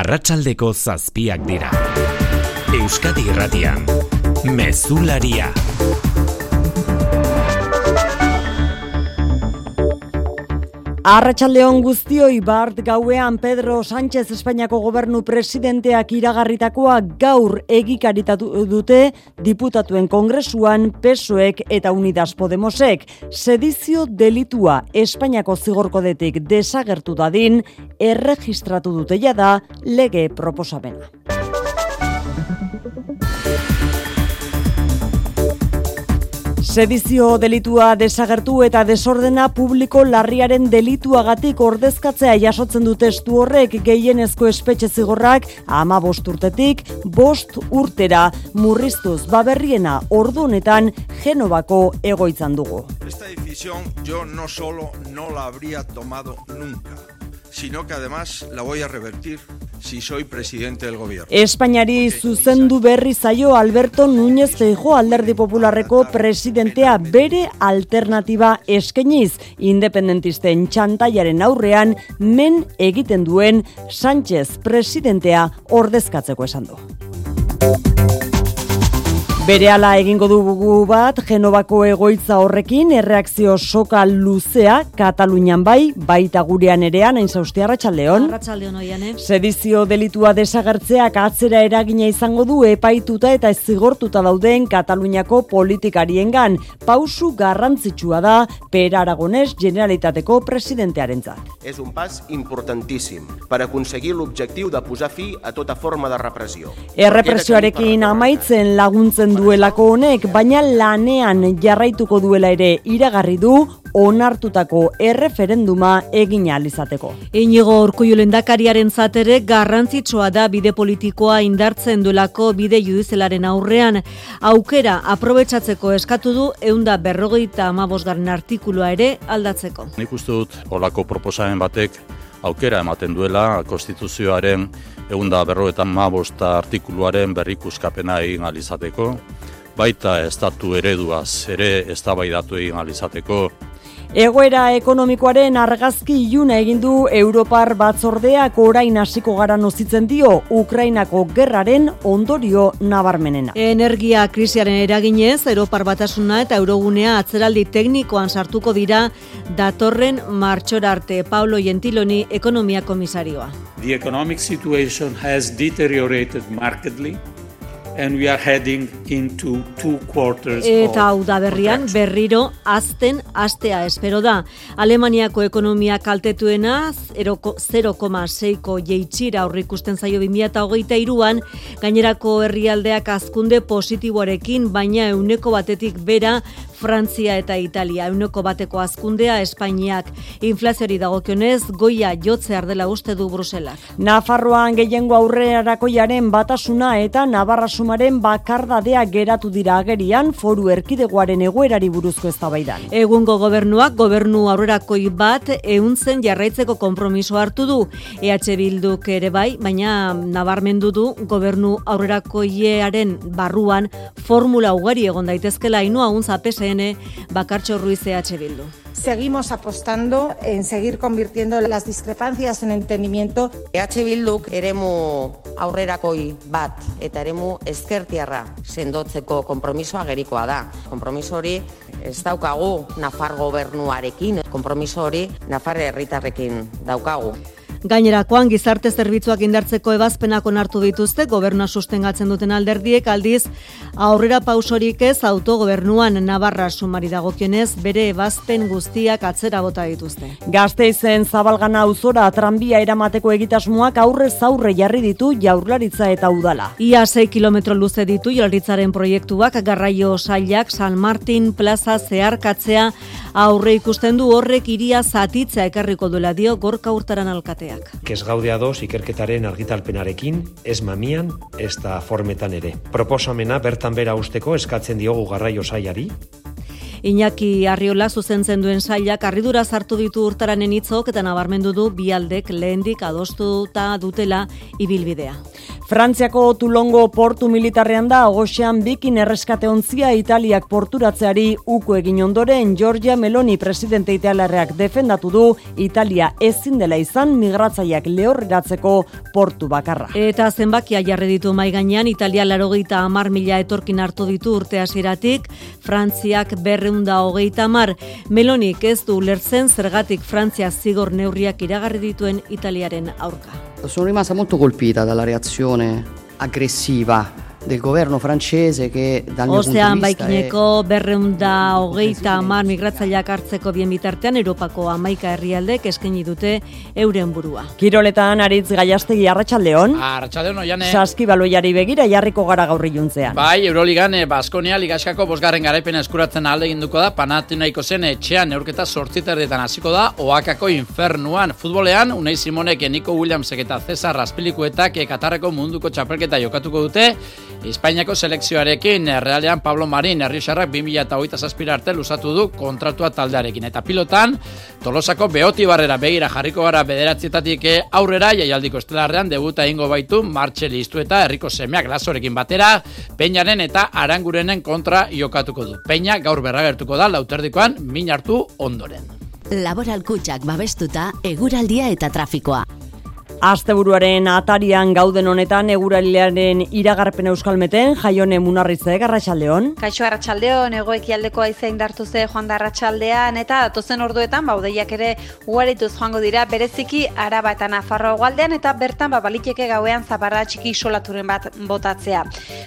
arratsaldeko zazpiak dira. Euskadi irratian, mezularia. Arratxaldeon guztioi bart gauean Pedro Sánchez Espainiako gobernu presidenteak iragarritakoa gaur egikaritatu dute diputatuen kongresuan PSOEk eta Unidas Podemosek. Sedizio delitua Espainiako zigorkodetik desagertu dadin erregistratu dute da lege proposamena. Sedizio delitua desagertu eta desordena publiko larriaren delituagatik ordezkatzea jasotzen du testu horrek gehienezko espetxe zigorrak ama bost urtetik bost urtera murriztuz baberriena ordu honetan Genovako egoitzan dugu. Esta decisión yo no solo no la habría tomado nunca, sino que además la voy a revertir si soy presidente del gobierno. Espainiari zuzendu berri zaio Alberto Núñez Feijo alderdi popularreko presidentea bere alternatiba eskeniz independentisten txantaiaren aurrean men egiten duen Sánchez presidentea ordezkatzeko esan du. Berehala egingo dugu bat, Genovako egoitza horrekin, erreakzio soka luzea, Katalunian bai, baita gurean erean, hain zauzti arratxaldeon. Arratxaldeon oian, eh? Sedizio delitua desagertzeak atzera eragina izango du epaituta eta zigortuta dauden Kataluniako politikariengan. Pausu garrantzitsua da, Per Aragonés Generalitateko presidentearentzat. És un pas importantíssim per aconseguir l'objectiu de posar fi a tota forma de repressió. Errepresioarekin amaitzen laguntzen duelako honek, baina lanean jarraituko duela ere iragarri du onartutako erreferenduma egin izateko. Inigo Urkullu lendakariaren zatere garrantzitsua da bide politikoa indartzen duelako bide judizelaren aurrean. Aukera aprobetsatzeko eskatu du eunda berrogeita amabosgarren artikulua ere aldatzeko. Nik uste dut olako proposamen batek aukera ematen duela konstituzioaren eunda berrogeita amabosta artikuluaren berrikuskapena egin alizateko, baita estatu ereduaz ere eztabaidatu egin alizateko, Egoera ekonomikoaren argazki iluna egin du Europar batzordeak orain hasiko gara nozitzen dio Ukrainako gerraren ondorio nabarmenena. Energia krisiaren eraginez, Europar batasuna eta Eurogunea atzeraldi teknikoan sartuko dira datorren martxor arte Paulo Gentiloni ekonomia komisarioa. The economic situation has deteriorated markedly and we are heading into two quarters Eta hau of da berrian contraction. berriro azten astea espero da. Alemaniako ekonomia kaltetuena 0,6ko jeitxira aurrikusten zaio 2023an, gainerako herrialdeak azkunde positiboarekin, baina euneko batetik bera Frantzia eta Italia, euneko bateko azkundea Espainiak. Inflaziori dagokionez, goia jotze ardela uste du Bruselak. Nafarroan gehiengo aurrerakoiaren batasuna eta Navarra sumaren bakardadea geratu dira agerian foru erkidegoaren egoerari buruzko eztabaidan. Egungo gobernuak gobernu aurrerakoi bat ehuntzen jarraitzeko konpromiso hartu du. EH Bilduk ere bai, baina nabarmendu du gobernu aurrerakoiaren barruan formula ugari egon daitezkela inua untza PSN bakartxo Ruiz EH Bildu. Seguimos apostando en seguir convirtiendo las discrepancias en entendimiento. EH Bilduk eremu aurrerakoi bat eta eremu ezkertiarra sendotzeko konpromisoa gerikoa da. Konpromiso hori ez daukagu Nafar gobernuarekin, konpromiso hori Nafar herritarrekin daukagu. Gainerakoan gizarte zerbitzuak indartzeko ebazpenak onartu dituzte gobernua sustengatzen duten alderdiek aldiz aurrera pausorik ez autogobernuan Navarra sumari dagokionez bere ebazpen guztiak atzera bota dituzte. Gasteizen zabalgana auzora tranbia eramateko egitasmoak aurrez aurre jarri ditu jaurlaritza eta udala. Ia 6 kilometro luze ditu jaurlaritzaren proiektuak garraio sailak San Martin plaza zeharkatzea aurre ikusten du horrek iria zatitzea ekarriko duela dio gorka urtaran alkateak. Ez gaude ados ikerketaren argitalpenarekin, ez mamian, ez da formetan ere. Proposamena bertan bera usteko eskatzen diogu garraio saiari, Iñaki Arriola zuzentzen duen sailak harridura sartu ditu urtaranen hitzok eta nabarmendu du bialdek lehendik adostuta dutela ibilbidea. Frantziako Tulongo portu militarrean da ogoxean bikin erreskate ontzia Italiak porturatzeari uko egin ondoren Giorgia Meloni presidente italiarreak defendatu du Italia ezin dela izan migratzaileak lehorreratzeko portu bakarra. Eta zenbakia jarri ditu mai gainean Italia 80 mila etorkin hartu ditu urte hasieratik, Frantziak 230. Melonik ez du ulertzen zergatik Frantzia zigor neurriak iragarri dituen Italiaren aurka. Sono rimasta molto colpita dalla reazione aggressiva del governo francese che dal mio Ozean punto di vista baikineko berreunda hogeita amar migratzaileak hartzeko bien bitartean Europako amaika herrialdek eskaini dute euren burua. Kiroletan aritz gaiastegi arratsaldeon. Arratsaldeon oiane. Saski baloiari begira jarriko gara gaur iluntzean. Bai, Euroligan eh, Baskonia ligaskako bosgarren garaipena eskuratzen alde eginduko da Panathinaiko zen etxean neurketa 8 terdietan hasiko da Oakako infernuan. Futbolean Unai Simonek, Nico Williamsek eta Cesar Raspilikuetak Katarreko munduko txapelketa jokatuko dute Espainiako selekzioarekin eh, Realean Pablo Marin Herrixarrak 2008 zazpira arte lusatu du kontratua taldearekin. Eta pilotan, Tolosako Beoti Barrera begira jarriko gara bederatzietatik eh, aurrera, jaialdiko estelarrean debuta ingo baitu Martxeli Iztu eta Herriko Semeak lasorekin batera, Peñaren eta Arangurenen kontra jokatuko du. Peña gaur berragertuko da lauterdikoan min hartu ondoren. Laboral kutsak babestuta, eguraldia eta trafikoa. Asteburuaren atarian gauden honetan eguralilearen iragarpen euskalmeten jaione munarritze garratxaldeon. Kaixo arratsaldeon egoekialdeko haize indartu ze joan da eta datozen orduetan baudeiak ere ugarituz joango dira bereziki araba eta nafarroa gualdean eta bertan babaliteke gauean zaparra txiki solaturen bat botatzea.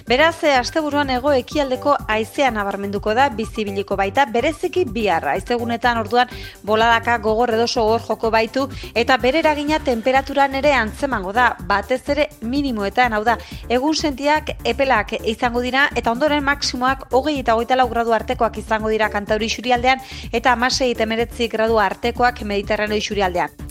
Beraz, asteburuan egoekialdeko haizea nabarmenduko da bizibiliko baita bereziki biharra. Haizegunetan orduan boladaka gogor edo sogor joko baitu eta bere eragina temperaturan ere antzemango da, batez ere minimoetan, hau da, egun sentiak epelak izango dira, eta ondoren maksimoak hogei eta hogeita lau gradu artekoak izango dira kantauri xurialdean, eta amasei eta meretzi gradu artekoak mediterraneo xurialdean.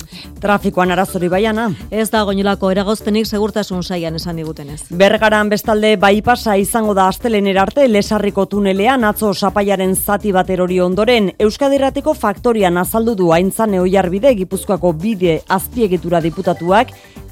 Trafikoan arazori baiana. Ez da goinolako eragozpenik segurtasun saian esan digutenez. Bergaran bestalde baipasa izango da astelenera arte lesarriko tunelean atzo sapaiaren zati bat erori ondoren Euskadirratiko faktorian azaldu du aintzane oiarbide Gipuzkoako bide azpiegitura diputatuak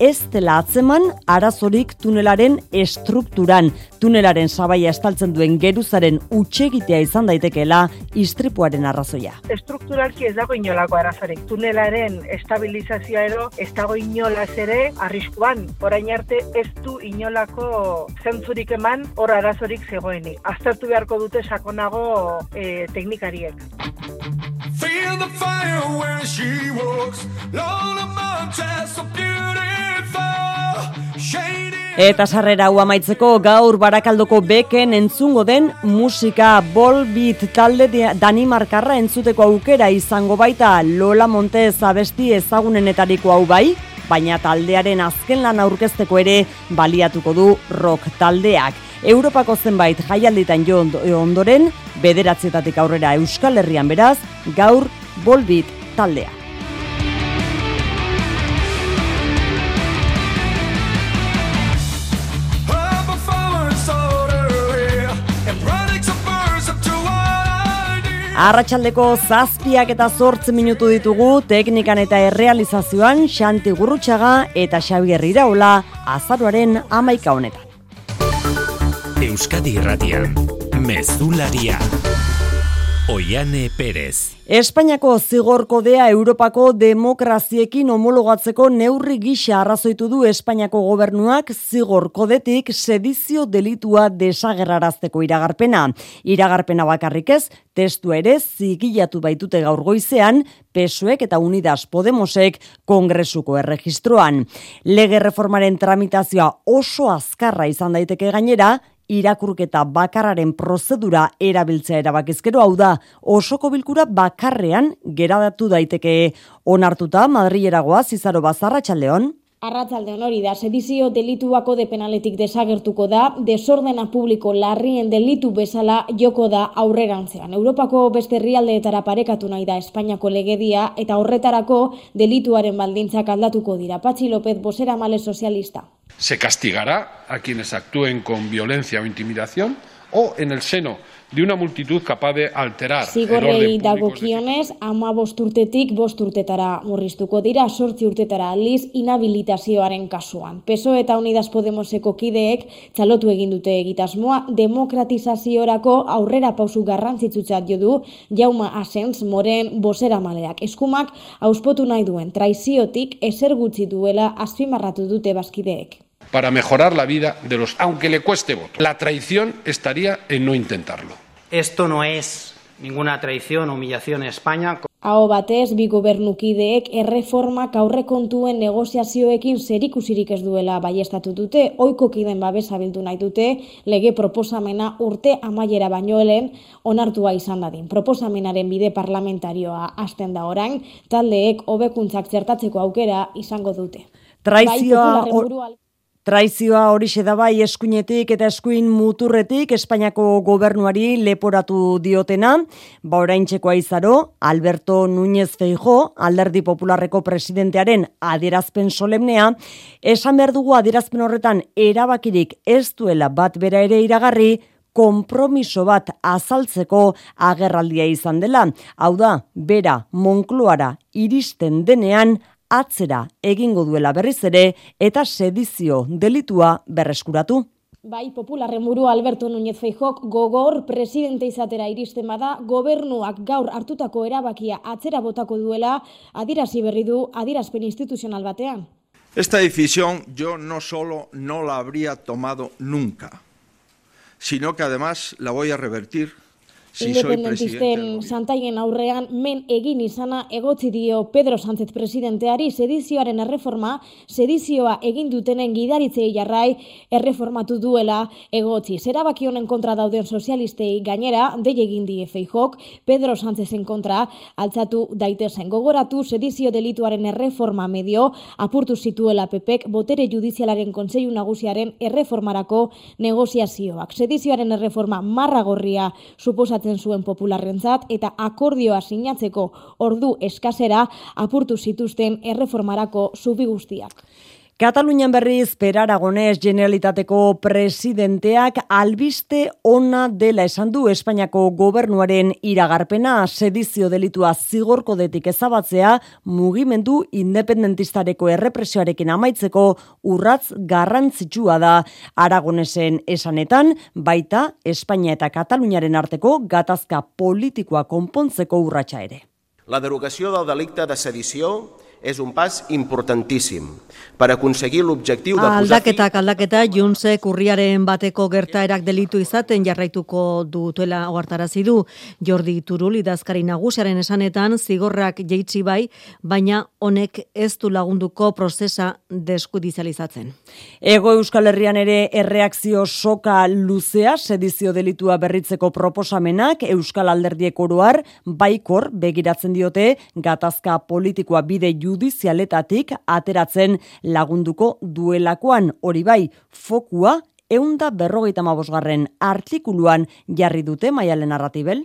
ez dela atzeman arazorik tunelaren estrukturan. Tunelaren sabaia estaltzen duen geruzaren utxegitea izan daitekeela istripuaren arrazoia. Estrukturalki ez dago inolako arazorik. Tunelaren estabilizazioa ero ez dago inolaz ere arriskuan. Orain arte ez du inolako zentzurik eman hor arazorik zegoenik. Aztertu beharko dute sakonago eh, teknikariek. Feel the fire when she walks. Lola Montez so beautiful. Shady Eta sarrera hau amaitzeko gaur barakaldoko beken entzungo den musika bolbit talde de- Danimarkarra entzuteko aukera izango baita Lola Montez abesti ezagunenetariko hau bai, baina taldearen azken lan aurkezteko ere baliatuko du rock taldeak. Europako zenbait jaialditan jo ondo- ondoren, bederatzietatik aurrera Euskal Herrian beraz, gaur bolbit taldea. ID Arratsaldeko zazpiak eta zortz minutu ditugu teknikan eta errealizazioan Xanti Gurrutxaga eta Xabier Iraola azaroaren amaika honetan. Euskadi Irratian, Mezularia. Oiane Perez. Espainiako zigor kodea Europako demokraziekin homologatzeko neurri gisa arrazoitu du Espainiako gobernuak zigor kodetik sedizio delitua desagerrarazteko iragarpena. Iragarpena bakarrik ez, testu ere zigilatu baitute gaur goizean, PSOEk eta Unidas Podemosek kongresuko erregistroan. Lege reformaren tramitazioa oso azkarra izan daiteke gainera, irakurketa bakarraren prozedura erabiltzea erabakizkero hau da osoko bilkura bakarrean geradatu daiteke onartuta Madrileragoa Zizaro Bazarra txaldeon. Arratzaldean hori da, sedizio delituako de penaletik desagertuko da, desordena publiko larrien delitu bezala joko da aurrerantzean. Europako beste herrialdeetara parekatu nahi da Espainiako legedia eta horretarako delituaren baldintzak aldatuko dira. Patxi López, bosera male sozialista. Se castigará a quienes actúen con violencia o intimidación o en el seno de una multitud capaz de alterar Zigorrei dagokionez, ama bost urtetik bost urtetara murriztuko dira, sortzi urtetara aldiz inhabilitazioaren kasuan. PSOE eta Unidas Podemoseko kideek txalotu egin dute egitasmoa demokratizaziorako aurrera pausu garrantzitsutzat jo du Jauma Asens moren bosera maleak. Eskumak auspotu nahi duen traiziotik eser gutxi duela azpimarratu dute bazkideek. para mejorar la vida de los, aunque le cueste voto. La traición estaría en no intentarlo. Esto no es ninguna traición o humillación en España. Aho batez, bi gobernukideek erreformak aurrekontuen negoziazioekin zerikusirik ez duela baiestatu dute, oiko kiden babesa bildu nahi dute, lege proposamena urte amaiera baino helen onartua izan dadin. Proposamenaren bide parlamentarioa hasten da orain, taldeek hobekuntzak zertatzeko aukera izango dute. Traizioa Bai, hor- burua- Traizioa horixe da bai eskuinetik eta eskuin muturretik Espainiako gobernuari leporatu diotena, ba oraintzekoa izaro, Alberto Núñez Feijo, alderdi popularreko presidentearen adierazpen solemnea, esan behar dugu adierazpen horretan erabakirik ez duela bat bera ere iragarri, konpromiso bat azaltzeko agerraldia izan dela. Hau da, bera Monkloara iristen denean atzera egingo duela berriz ere eta sedizio delitua berreskuratu. Bai, popularren buru Alberto Núñez Feijok gogor presidente izatera iristen bada, gobernuak gaur hartutako erabakia atzera botako duela, adirazi berri du adirazpen instituzional batean. Esta decisión yo no solo no la habría tomado nunca, sino que además la voy a revertir. Independentisten santaien aurrean men egin izana egotzi dio Pedro Sánchez presidenteari sedizioaren erreforma, sedizioa egin dutenen gidaritzei jarrai erreformatu duela egotzi. Zerabaki honen kontra dauden sozialistei gainera, dei egin die Feijok, Pedro Sánchezen kontra altzatu daitezen. Gogoratu sedizio delituaren erreforma medio apurtu zituela PPek botere judizialaren kontseilu nagusiaren erreformarako negoziazioak. Sedizioaren erreforma marragorria suposatzen zuen popularrentzat eta akordioa sinatzeko ordu eskasera apurtu zituzten erreformarako zubi guztiak. Katalunian berriz Per Aragonés Generalitateko presidenteak albiste ona dela esan du Espainiako gobernuaren iragarpena sedizio delitua zigorkodetik ezabatzea mugimendu independentistareko errepresioarekin amaitzeko urratz garrantzitsua da Aragonesen esanetan baita Espainia eta Kataluniaren arteko gatazka politikoa konpontzeko urratsa ere. La derogació del delicte de sedició és un pas importantíssim per aconseguir l'objectiu de posar Aldaketak aldaketa Junsek urriaren bateko gertaerak delitu izaten jarraituko dutela ohartarazi du Jordi Turul idazkari nagusiaren esanetan zigorrak jeitsi bai, baina honek ez du lagunduko prozesa deskudizializatzen. Ego Euskal Herrian ere erreakzio soka luzea sedizio delitua berritzeko proposamenak Euskal Alderdiek oroar baikor begiratzen diote gatazka politikoa bide judizialetatik ateratzen lagunduko duelakoan hori bai fokua eunda berrogeita mabosgarren artikuluan jarri dute maialen narratibel.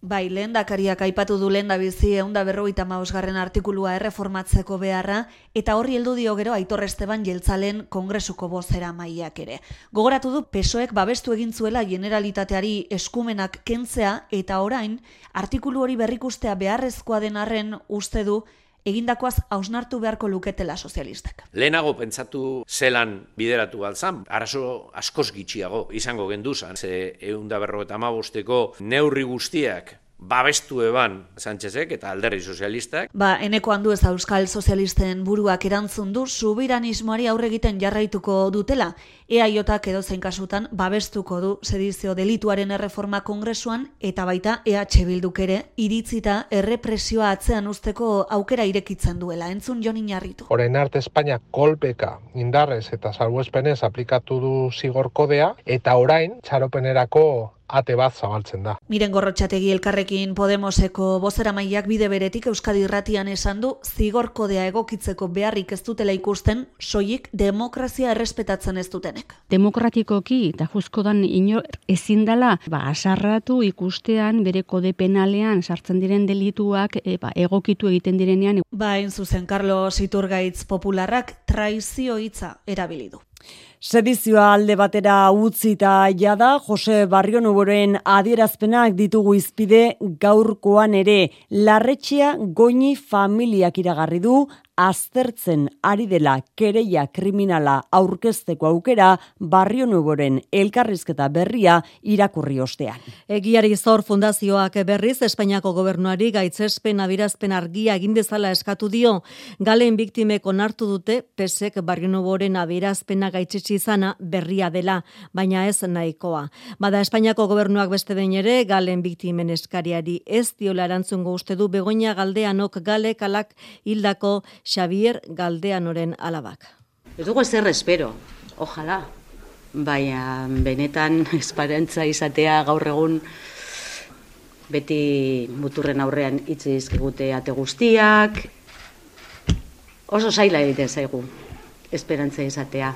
Bai, lehen dakariak aipatu du lehen bizi eunda berrogeita mausgarren artikulua erreformatzeko beharra, eta horri heldu dio gero Aitor Esteban jeltzalen kongresuko bozera maiak ere. Gogoratu du pesoek babestu egin zuela generalitateari eskumenak kentzea, eta orain, artikulu hori berrikustea beharrezkoa den arren uste du egindakoaz hausnartu beharko luketela sozialistak. Lehenago pentsatu zelan bideratu altzan, arazo askoz gitxiago izango genduzan, ze eunda berrogeta amabosteko neurri guztiak babestu eban Sánchezek eta alderri sozialistak. Ba, eneko handu ez euskal sozialisten buruak erantzun du subiranismoari aurre egiten jarraituko dutela. EAJak edo zein kasutan babestuko du sedizio delituaren erreforma kongresuan eta baita EH Bilduk ere iritzita errepresioa atzean usteko aukera irekitzen duela. Entzun Jon Inarritu. Orain arte Espainia kolpeka indarrez eta salbuespenez aplikatu du zigor kodea eta orain txaropenerako ate bat zabaltzen da. Miren gorrotxategi elkarrekin Podemoseko bozera maiak bide beretik Euskadi irratian esan du zigor kodea egokitzeko beharrik ez dutela ikusten soilik demokrazia errespetatzen ez dutenek. demokratikoki eta juzkodan inor ezin dela ba, asarratu ikustean bere kode penalean sartzen diren delituak e, ba, egokitu egiten direnean Ba, hain zuzen, Carlos Iturgaitz popularrak traizio hitza erabili du. Sedizioa alde batera utzita jada, Jose Barrio Nuboren adierazpenak ditugu izpide gaurkoan ere. Larretxea goini familiak iragarri du, aztertzen ari dela kereia kriminala aurkezteko aukera Barrio Nuboren elkarrizketa berria irakurri ostean. Egiari Zor Fundazioak berriz Espainiako gobernuari gaitzespen abirazpen argia egin dezala eskatu dio. Galen biktimek onartu dute pesek Barrio Nuboren abirazpena gaitzetsi izana berria dela, baina ez nahikoa. Bada Espainiako gobernuak beste behin ere Galen biktimen eskariari ez diola erantzungo uste du Begoña Galdeanok Gale kalak hildako Xavier Galdeanoren alabak. Ez dugu ezer espero, ojalá. Baina benetan esperantza izatea gaur egun beti muturren aurrean hitz dizkigute ate guztiak. Oso zaila egiten zaigu esperantza izatea.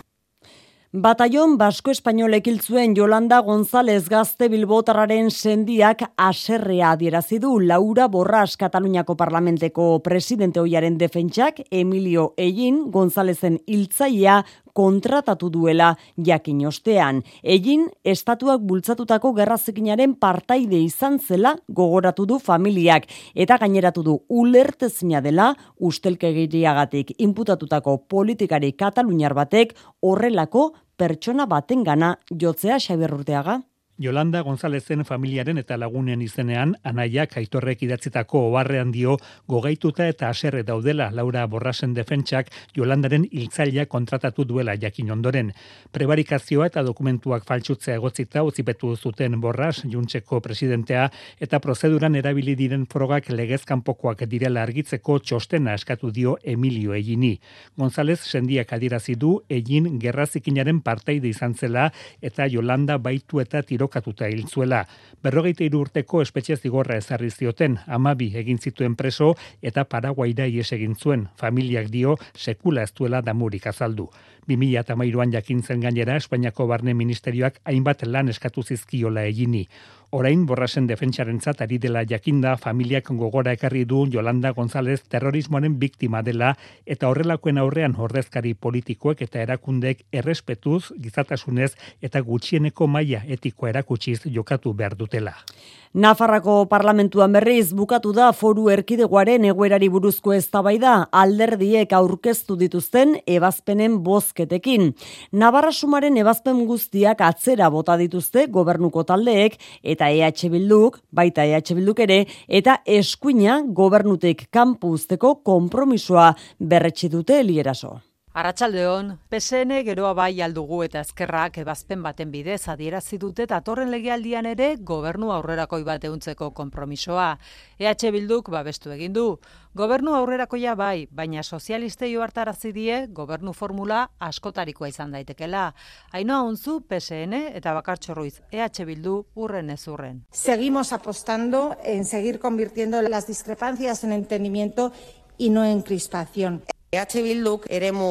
Batallon Basko Espainolek hil zuen Yolanda González Gazte Bilbotarraren sendiak aserrea adierazi du Laura Borras Kataluniako parlamenteko presidente hoiaren defentsak Emilio Egin Gonzálezen hiltzailea kontratatu duela jakin ostean. Egin estatuak bultzatutako gerrazekinaren partaide izan zela gogoratu du familiak. Eta gaineratu du ulertezina dela ustelkegiriagatik inputatutako politikari kataluniar batek horrelako pertsona batengana jotzea Xabier Yolanda Gonzalezen familiaren eta lagunen izenean, anaiak aitorrek idatzitako obarrean dio gogaituta eta aserre daudela Laura Borrasen defentsak Yolandaren hiltzailea kontratatu duela jakin ondoren. Prebarikazioa eta dokumentuak faltsutzea egotzita utzipetu zuten Borras, Juntzeko presidentea, eta prozeduran erabili diren frogak legezkanpokoak direla argitzeko txostena eskatu dio Emilio Egini. González sendiak adirazi du egin gerrazikinaren parteide izan zela eta Yolanda baitu eta tirokatuta hil zuela. Berrogeita hiru urteko espetxe zigorra ezarri zioten, amabi egin zituen preso eta Paraguaira ies egin zuen. Familiak dio sekula ez duela damurik azaldu. 2008an jakintzen gainera Espainiako Barne Ministerioak hainbat lan eskatu zizkiola egini. Orain borrasen defentsarentzat ari dela jakinda familiak gogora ekarri du Yolanda González terrorismoaren biktima dela eta horrelakoen aurrean ordezkari politikoek eta erakundek errespetuz, gizatasunez eta gutxieneko maila etikoa erakutsiz jokatu behar dutela. Nafarrako parlamentuan berriz bukatu da foru erkidegoaren egoerari buruzko eztabaida alderdiek aurkeztu dituzten ebazpenen bozketekin. Navarra sumaren ebazpen guztiak atzera bota dituzte gobernuko taldeek eta EH Bilduk, baita EH Bilduk ere, eta eskuina gobernutek kanpo usteko konpromisoa berretsi dute elieraso. Arratsaldeon, PSN geroa bai aldugu eta ezkerrak ebazpen baten bidez adierazi dute datorren legealdian ere gobernu aurrerakoi bat euntzeko konpromisoa. EH Bilduk babestu egin du. Gobernu aurrerakoia bai, baina sozialistei hartarazi die gobernu formula askotarikoa izan daitekela. Ainoa Unzu PSN eta Bakartxo Ruiz EH Bildu urren ez urren. Seguimos apostando en seguir convirtiendo las discrepancias en entendimiento y no en crispación. EH Bilduk eremu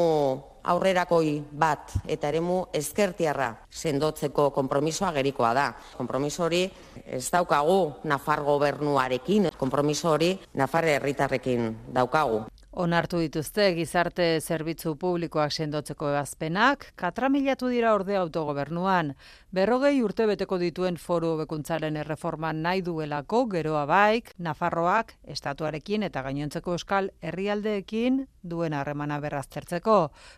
aurrerakoi bat eta eremu ezkertiarra sendotzeko konpromisoa gerikoa da. Konpromiso hori ez daukagu Nafar gobernuarekin, konpromiso hori Nafar herritarrekin daukagu. Onartu dituzte gizarte zerbitzu publikoak sendotzeko ebazpenak, katramilatu dira orde autogobernuan. Berrogei urte beteko dituen foru bekuntzaren erreforman nahi duelako geroa baik, Nafarroak, estatuarekin eta gainontzeko euskal herrialdeekin duen harremana berraztertzeko.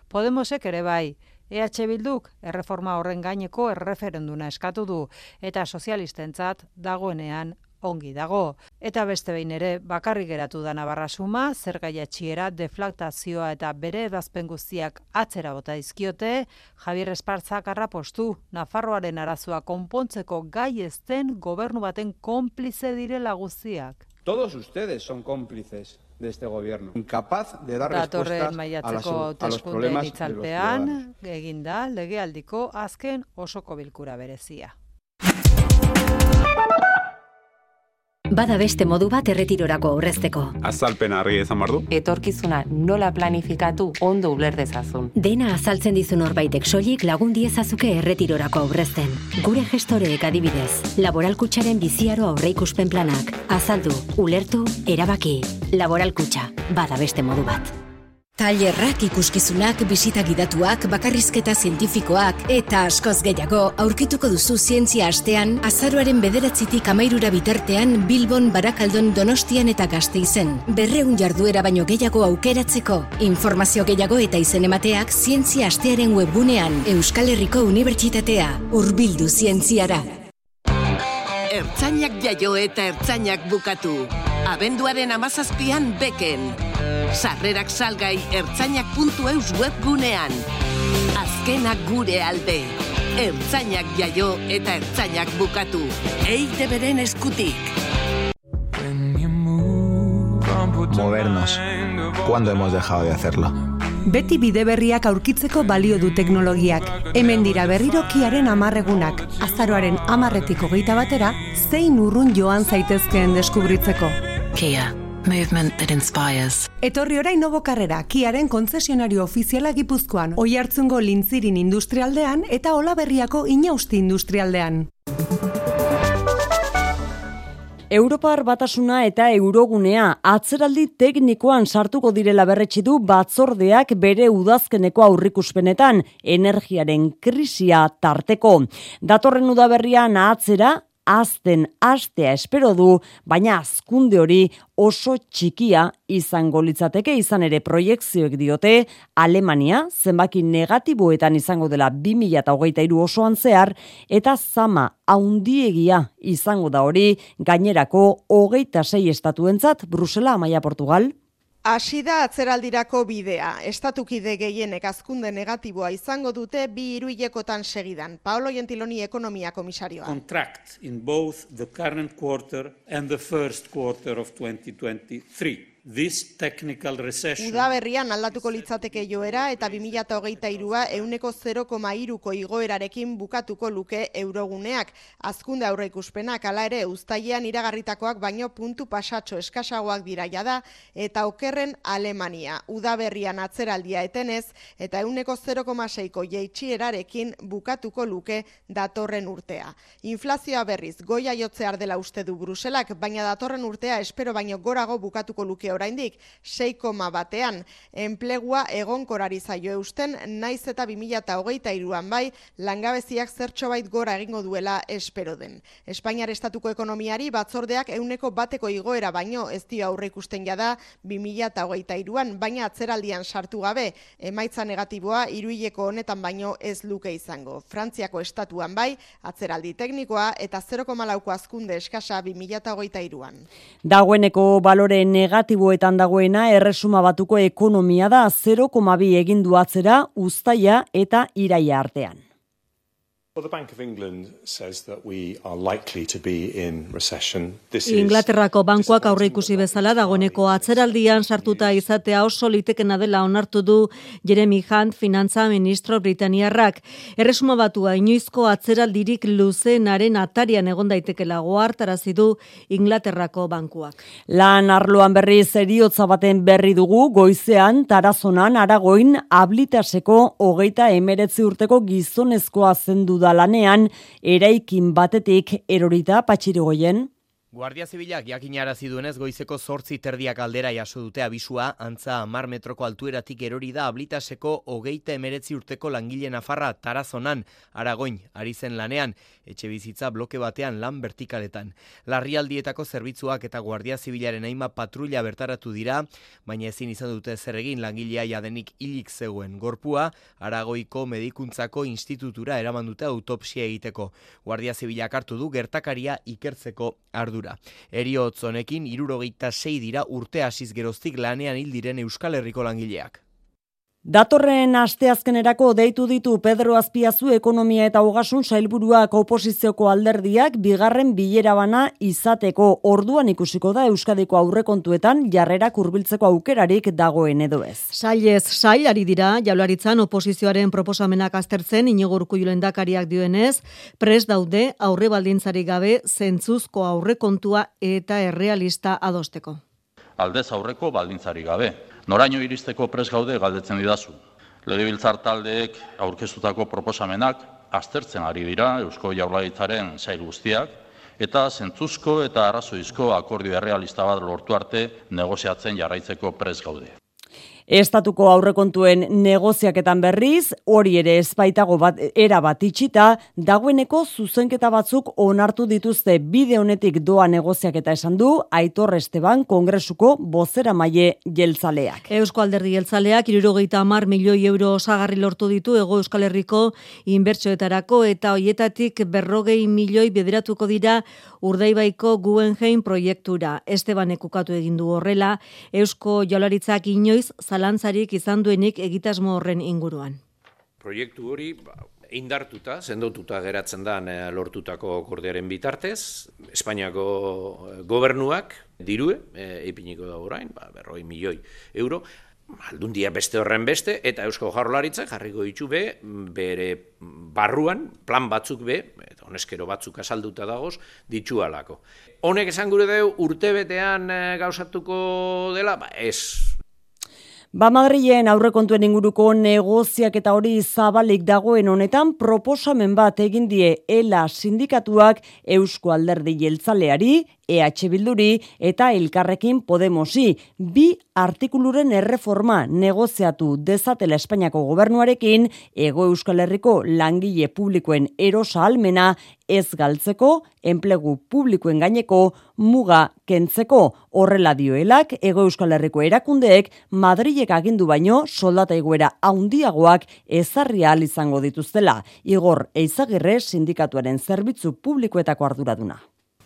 Podemosek ere bai, EH Bilduk erreforma horren gaineko erreferenduna eskatu du eta sozialistentzat dagoenean ongi dago. Eta beste behin ere, bakarrik geratu da Navarra suma, zer gaiatxiera, deflaktazioa eta bere ebazpen guztiak atzera bota dizkiote, Javier Espartzak arrapostu, Nafarroaren arazoa konpontzeko gai ezten gobernu baten konplize direla guztiak. Todos ustedes son cómplices de este gobierno, incapaz de dar Datorren respuesta a, las- a los problemas de los itzalpean, ciudadanos. egin da, legealdiko azken osoko bilkura berezia. Bada beste modu bat erretirorako aurrezteko. Azalpen argi izan behar du. Etorkizuna nola planifikatu ondo uler dezazun. Dena azaltzen dizu norbaitek soilik lagun diezazuke erretirorako aurrezten. Gure gestoreek adibidez, laboralkutxaren biziaro aurreikuspen planak. Azaldu, ulertu, erabaki. Laboralkutxa, bada beste modu bat. Tailerrak ikuskizunak, bisita gidatuak, bakarrizketa zientifikoak eta askoz gehiago aurkituko duzu zientzia astean azaroaren bederatzitik amairura bitartean Bilbon, Barakaldon, Donostian eta Gasteizen. Berreun jarduera baino gehiago aukeratzeko. Informazio gehiago eta izen emateak zientzia astearen webgunean Euskal Herriko Unibertsitatea. Urbildu zientziara. Ertzainak jaio eta ertzainak bukatu. Abenduaren amazazpian beken. Sarrerak salgai ertzainak.eus webgunean. Azkenak gure alde. Ertzainak jaio eta ertzainak bukatu. Eite beren eskutik. Movernos. ¿Cuándo hemos dejado de hacerlo? Beti bide berriak aurkitzeko balio du teknologiak. Hemen dira berrirokiaren amarregunak. Azaroaren amarretiko geita batera, zein urrun joan zaitezkeen deskubritzeko. Kia, movement that inspires. Etorri orain nobo karrera, kiaren konzesionario ofiziala gipuzkoan, oi hartzungo lintzirin industrialdean eta olaberriako inausti industrialdean. Europar batasuna eta eurogunea atzeraldi teknikoan sartuko direla berretsi du batzordeak bere udazkeneko aurrikuspenetan energiaren krisia tarteko. Datorren udaberrian atzera azten astea espero du, baina azkunde hori oso txikia izango litzateke izan ere proiektzioek diote Alemania zenbaki negatiboetan izango dela 2023 osoan zehar eta zama haundiegia izango da hori gainerako hogeita sei estatuentzat Brusela, Amaia, Portugal. Hasi da atzeraldirako bidea. Estatukide gehienek azkunde negatiboa izango dute bi hiruilekotan segidan. Paolo Gentiloni ekonomia komisarioa. Contract in both the current quarter and the first quarter of 2023. This technical recession... Uda berrian aldatuko litzateke joera eta 2008a euneko 0,iruko igoerarekin bukatuko luke euroguneak. Azkunde aurre ikuspenak ala ere ustailean iragarritakoak baino puntu pasatxo eskasagoak dira jada eta okerren Alemania. Uda berrian atzeraldia etenez eta euneko 0,6ko jeitxierarekin bukatuko luke datorren urtea. Inflazioa berriz goia jotzear dela uste du Bruselak, baina datorren urtea espero baino gorago bukatuko luke oraindik 6, batean enplegua egonkorari zaio eusten naiz eta 2023an bai langabeziak zertxobait gora egingo duela espero den. Espainiar estatuko ekonomiari batzordeak euneko bateko igoera baino ez dio aurre ikusten jada 2023an baina atzeraldian sartu gabe emaitza negatiboa iruileko honetan baino ez luke izango. Frantziako estatuan bai atzeraldi teknikoa eta 0,lauko azkunde eskasa 2023an. Dagoeneko balore negatibo negatiboetan dagoena erresuma batuko ekonomia da 0,2 egin atzera uztaia eta iraia artean. Inglaterrako bankuak aurre ikusi bezala dagoeneko atzeraldian sartuta izatea oso litekena dela onartu du Jeremy Hunt finantza ministro britaniarrak. Erresuma batua inoizko atzeraldirik luzenaren atarian egon daitekela goartarazi du Inglaterrako bankuak. Lan arloan berri zeriotza baten berri dugu goizean tarazonan aragoin ablitaseko hogeita emeretzi urteko gizonezkoa zendu udalanean eraikin batetik erorita patxirigoien. Guardia Zibilak jakinarazi duenez goizeko zortzi terdiak aldera jaso dute abisua, antza mar metroko altueratik erori da ablitaseko hogeita emeretzi urteko langile nafarra tarazonan, aragoin, ari zen lanean, etxe bizitza bloke batean lan vertikaletan. Larrialdietako zerbitzuak eta Guardia Zibilaren haima patrulla bertaratu dira, baina ezin izan dute zer egin langilea jadenik hilik zegoen. Gorpua, aragoiko medikuntzako institutura eraman dute autopsia egiteko. Guardia Zibilak hartu du gertakaria ikertzeko ardu ardura. Eriotz honekin irurogeita sei dira urte hasiz geroztik lanean hil diren Euskal Herriko langileak. Datorren asteazkenerako deitu ditu Pedro Azpiazu ekonomia eta hogasun sailburuak oposizioko alderdiak bigarren bilera bana izateko orduan ikusiko da Euskadiko aurrekontuetan jarrera kurbiltzeko aukerarik dagoen edo ez. Sailez sailari dira jaularitzan oposizioaren proposamenak aztertzen inogurku julendakariak dioenez, pres daude aurre baldintzari gabe zentzuzko aurrekontua eta errealista adosteko. Aldez aurreko baldintzari gabe, Noraino iristeko pres gaude galdetzen didazu. Legebiltzar taldeek aurkeztutako proposamenak aztertzen ari dira Eusko Jaurlaritzaren sail guztiak eta zentzuzko eta arrazoizko akordio errealista bat lortu arte negoziatzen jarraitzeko pres gaude. Estatuko aurrekontuen negoziaketan berriz, hori ere ezpaitago bat era bat itxita, dagoeneko zuzenketa batzuk onartu dituzte bide honetik doa negoziaketa esan du Aitor Esteban Kongresuko bozera maile jeltzaleak. Eusko Alderdi jeltzaleak irurogeita amar milioi euro osagarri lortu ditu Ego Euskal Herriko inbertsioetarako eta hoietatik berrogei milioi bederatuko dira Urdaibaiko Guggenheim proiektura. Esteban ekukatu egin du horrela, Eusko Jaularitzak inoiz zalantzarik izan duenik egitasmo horren inguruan. Proiektu hori ba, indartuta, sendotuta geratzen da eh, lortutako akordearen bitartez, Espainiako eh, gobernuak dirue, e, ipiniko da orain, ba, berroi milioi euro, aldundia beste horren beste, eta Eusko Jarrolaritzak jarriko ditu be, bere barruan, plan batzuk be, eta honeskero batzuk asalduta dagoz, ditu alako. Honek esan gure deu, urte betean gauzatuko dela, ba, ez, Ba Madrilen aurrekontuen inguruko negoziak eta hori zabalik dagoen honetan proposamen bat egin die ELA sindikatuak Eusko Alderdi Jeltzaleari, EH Bilduri eta Elkarrekin Podemosi. Bi artikuluren erreforma negoziatu dezatela Espainiako gobernuarekin Ego Euskal Herriko langile publikoen erosa almena ez galtzeko, enplegu publikoen gaineko muga kentzeko horrela dioelak Ego Euskal Herriko erakundeek Madrilek agindu baino soldata iguera haundiagoak ezarri ahal izango dituztela. Igor Eizagirre sindikatuaren zerbitzu publikoetako arduraduna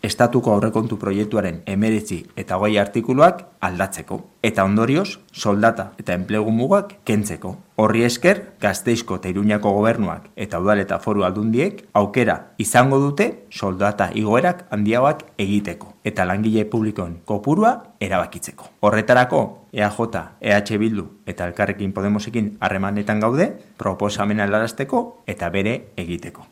estatuko aurrekontu proiektuaren emeretzi eta goi artikuluak aldatzeko, eta ondorioz, soldata eta enplegu mugak kentzeko. Horri esker, gazteizko eta iruñako gobernuak eta udal eta foru aldundiek aukera izango dute soldata igoerak handiagoak egiteko, eta langile publikoen kopurua erabakitzeko. Horretarako, EAJ, EH Bildu eta Elkarrekin Podemosekin harremanetan gaude, proposamena helarazteko eta bere egiteko.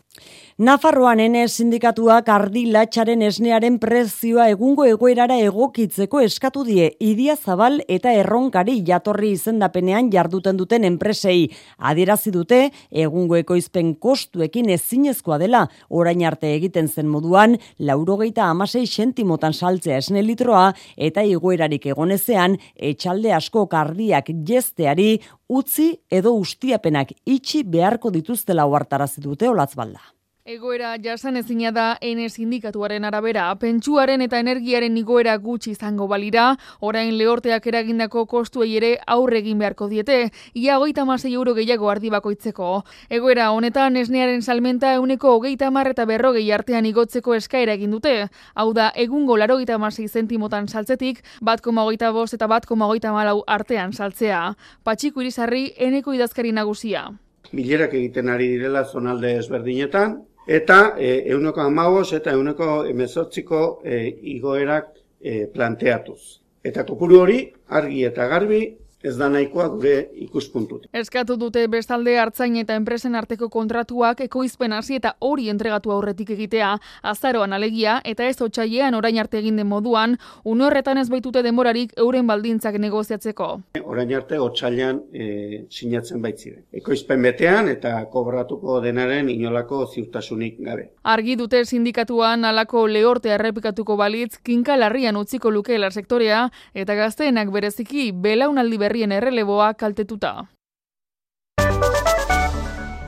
Nafarroan ene sindikatuak ardi latxaren esnearen prezioa egungo egoerara egokitzeko eskatu die idia zabal eta erronkari jatorri izendapenean jarduten duten enpresei. Adierazi dute egungo ekoizpen kostuekin ezinezkoa dela orain arte egiten zen moduan laurogeita amasei sentimotan saltzea esne litroa eta egoerarik egonezean etxalde asko kardiak jesteari utzi edo ustiapenak itxi beharko dituztela huartarazi dute olatzbalda. Egoera jasan ezina da N sindikatuaren arabera, pentsuaren eta energiaren igoera gutxi izango balira, orain lehorteak eragindako kostuei ere aurre egin beharko diete, ia hogeita masei euro gehiago ardi bakoitzeko. Egoera honetan esnearen salmenta euneko hogeita mar eta berrogei artean igotzeko eskaera egin dute, hau da egungo laro gita masei zentimotan saltzetik, bat koma hogeita bost eta bat koma hogeita malau artean saltzea. Patxiku irizarri eneko idazkari nagusia. Milerak egiten ari direla zonalde ezberdinetan, eta e, euneko amagos eta euneko emezortziko e, igoerak e, planteatuz. Eta kopuru hori argi eta garbi ez da nahikoa gure ikuspuntut. Eskatu dute bestalde hartzain eta enpresen arteko kontratuak ekoizpen hasi eta hori entregatu aurretik egitea, azaroan alegia eta ez otsailean orain arte egin den moduan, une horretan ez baitute denborarik euren baldintzak negoziatzeko. Orain arte otsailean e, sinatzen baitziren. Ekoizpen betean eta kobratuko denaren inolako ziurtasunik gabe. Argi dute sindikatuan alako lehorte errepikatuko balitz kinkalarrian utziko lukeela sektorea eta gazteenak bereziki belaunaldi berrien erreleboa kaltetuta.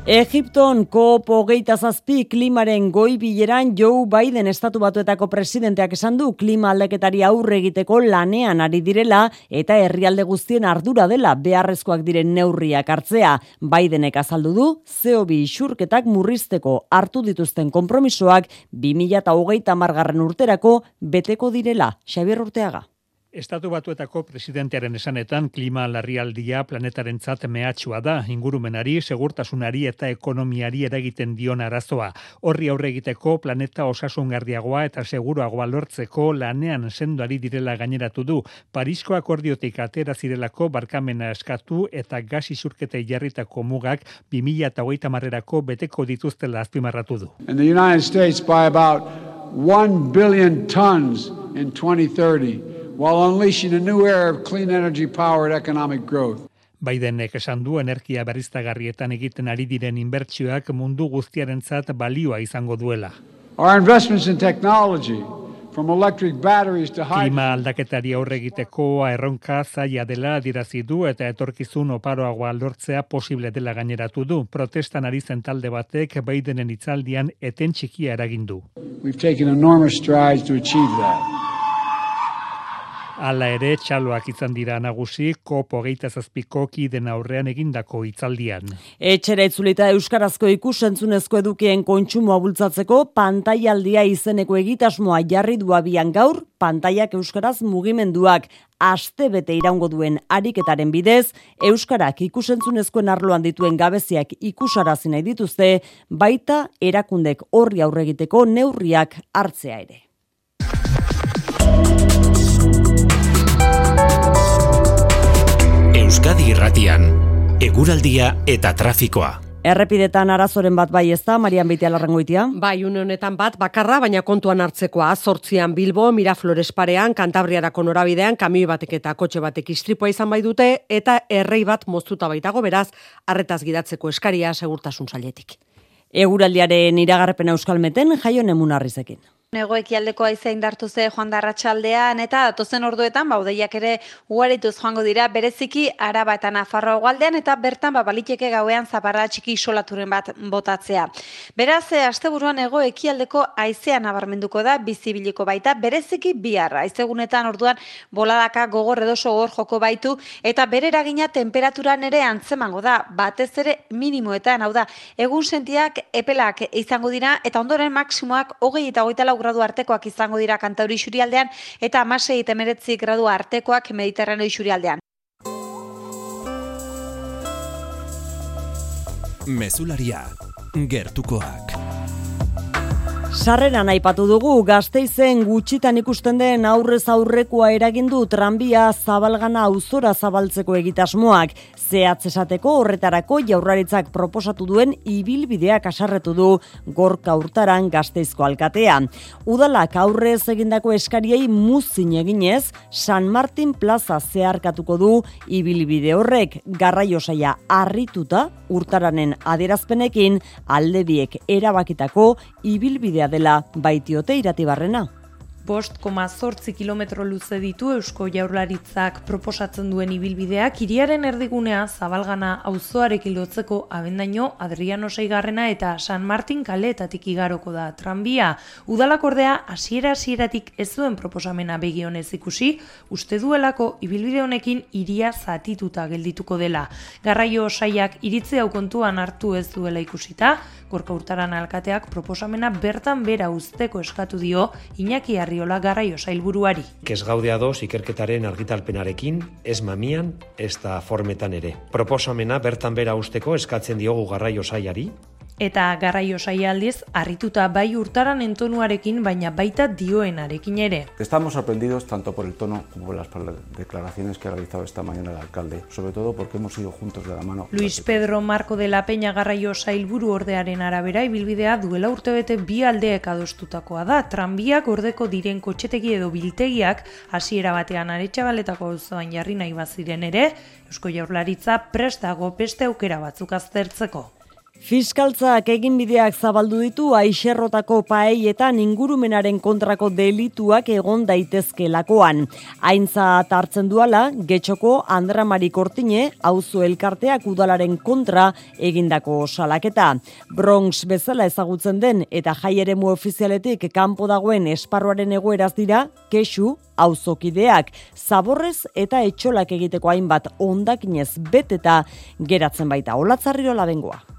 Egipton COP hogeita zazpi klimaren goi bileran Joe Biden estatu batuetako presidenteak esan du klima aldeketari aurre egiteko lanean ari direla eta herrialde guztien ardura dela beharrezkoak diren neurriak hartzea. Bidenek azaldu du CO2 isurketak murrizteko hartu dituzten konpromisoak 2008 margarren urterako beteko direla. Xabier Urteaga. Estatu batuetako presidentearen esanetan klima larrialdia planetaren zat mehatxua da, ingurumenari, segurtasunari eta ekonomiari eragiten dion arazoa. Horri aurre egiteko planeta osasungardiagoa eta seguruagoa lortzeko lanean sendoari direla gaineratu du. Parisko akordiotik atera zirelako barkamena eskatu eta gas isurketa jarritako mugak 2008 marrerako beteko dituztela azpimarratu du. In the United States by about 1 billion tons in 2030 while unleashing a new era of clean energy powered economic growth. Bidenek esan du energia berriztagarrietan egiten ari diren inbertsioak mundu guztiarentzat balioa izango duela. Our investments in technology from electric batteries to hydrogen. Klima aldaketari aurre egiteko erronka zaila dela adirazi du eta etorkizun oparoagoa lortzea posible dela gaineratu du. Protestan ari zen talde batek Bidenen hitzaldian eten txikia eragin du. We've taken enormous strides to achieve that. Hala ere, txaloak izan dira nagusi, kopo geita zazpiko kiden aurrean egindako hitzaldian. Etxera itzulita Euskarazko ikusentzunezko edukien kontsumoa bultzatzeko pantaialdia izeneko egitasmoa jarri du gaur, pantaiak Euskaraz mugimenduak aste bete iraungo duen ariketaren bidez, Euskarak ikusentzunezkoen arloan dituen gabeziak ikusarazi nahi dituzte, baita erakundek horri aurregiteko neurriak hartzea ere. Euskadi Irratian, eguraldia eta trafikoa. Errepidetan arazoren bat bai ez da, Marian Beitia larrangoitia? Bai, une honetan bat, bakarra, baina kontuan hartzekoa, zortzian Bilbo, Miraflores parean, Kantabriarako norabidean, kamioi batek eta kotxe batek istripoa izan bai dute, eta errei bat moztuta baitago beraz, arretaz gidatzeko eskaria segurtasun sailetik. Eguraldiaren iragarpen euskalmeten, jaio nemun arrizekin. Nego ekialdeko aizea indartu ze joan darratxaldean eta datozen orduetan baudeiak ere ugarituz joango dira bereziki araba eta nafarroa gualdean eta bertan ba, baliteke gauean zaparra txiki isolaturen bat botatzea. Beraz, e, asteburuan ego ekialdeko aizea nabarmenduko da bizibiliko baita bereziki biharra. Aizegunetan orduan boladaka gogor edoso gor joko baitu eta bere eragina temperaturan ere antzemango da batez ere minimoetan hau da egun sentiak epelak izango dira eta ondoren maksimoak hogei eta hogeita gradu artekoak izango dira kantauri xurialdean eta amasei temeretzi gradu artekoak mediterraneo xurialdean. Mesularia, gertukoak. Sarreran aipatu dugu gazteizen gutxitan ikusten den aurrez aurrekoa eragindu tranbia zabalgana auzora zabaltzeko egitasmoak. Zehatz esateko horretarako jaurlaritzak proposatu duen ibilbideak asarretu du gorka urtaran gazteizko alkatea. Udalak aurrez egindako eskariei muzin eginez, San Martin Plaza zeharkatuko du ibilbide horrek garraio saia harrituta urtaranen aderazpenekin aldebiek erabakitako ibilbidea dela baitiote iratibarrena. Bost koma zortzi kilometro luze ditu Eusko Jaurlaritzak proposatzen duen ibilbideak iriaren erdigunea zabalgana auzoarekin lotzeko abendaino Adriano Seigarrena eta San Martin kaleetatik igaroko da tranbia. Udalak ordea hasiera hasieratik ez zuen proposamena begionez ikusi, uste duelako ibilbide honekin iria zatituta geldituko dela. Garraio saiak iritze hau kontuan hartu ez duela ikusita, gorka urtaran alkateak proposamena bertan bera usteko eskatu dio Iñaki Arriola garraio sailburuari. Ez gaude ados ikerketaren argitalpenarekin, ez mamian, ez da formetan ere. Proposamena bertan bera usteko eskatzen diogu garraio sailari, Eta garraio saia aldiz, harrituta bai urtaran entonuarekin, baina baita dioenarekin ere. Estamos sorprendidos tanto por el tono como por las declaraciones que ha realizado esta mañana el alcalde, sobre todo porque hemos ido juntos de la mano. Luis Pedro Marco de la Peña garraio sailburu ordearen arabera ibilbidea duela urtebete bi aldeek adostutakoa da. Tranbiak ordeko diren kotxetegi edo biltegiak hasiera batean aretsabaletako auzoan jarri nahi baziren ere, Eusko Jaurlaritza prest dago beste aukera batzuk aztertzeko. Fiskaltzak egin bideak zabaldu ditu aixerrotako paeietan ingurumenaren kontrako delituak egon daitezke lakoan. Aintza hartzen duala, getxoko Andra Mari Kortine, auzo elkarteak udalaren kontra egindako salaketa. Bronx bezala ezagutzen den eta jaieremu ofizialetik kanpo dagoen esparruaren egoeraz dira, kexu, auzokideak, zaborrez eta etxolak egiteko hainbat ondakinez beteta geratzen baita olatzarriro labengoa.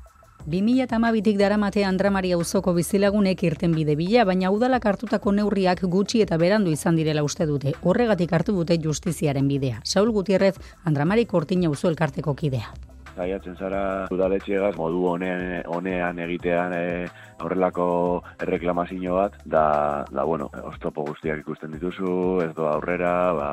2008tik daramate Andramari auzoko bizilagunek irten bide bila, baina udalak hartutako neurriak gutxi eta berandu izan direla uste dute. Horregatik hartu dute justiziaren bidea. Saul Gutierrez, Andramari Kortina auzo elkarteko kidea. Zaiatzen zara udaletxeagaz modu honean, honean egitean e, horrelako erreklamazio bat, da, da bueno, oztopo guztiak ikusten dituzu, ez doa aurrera, ba,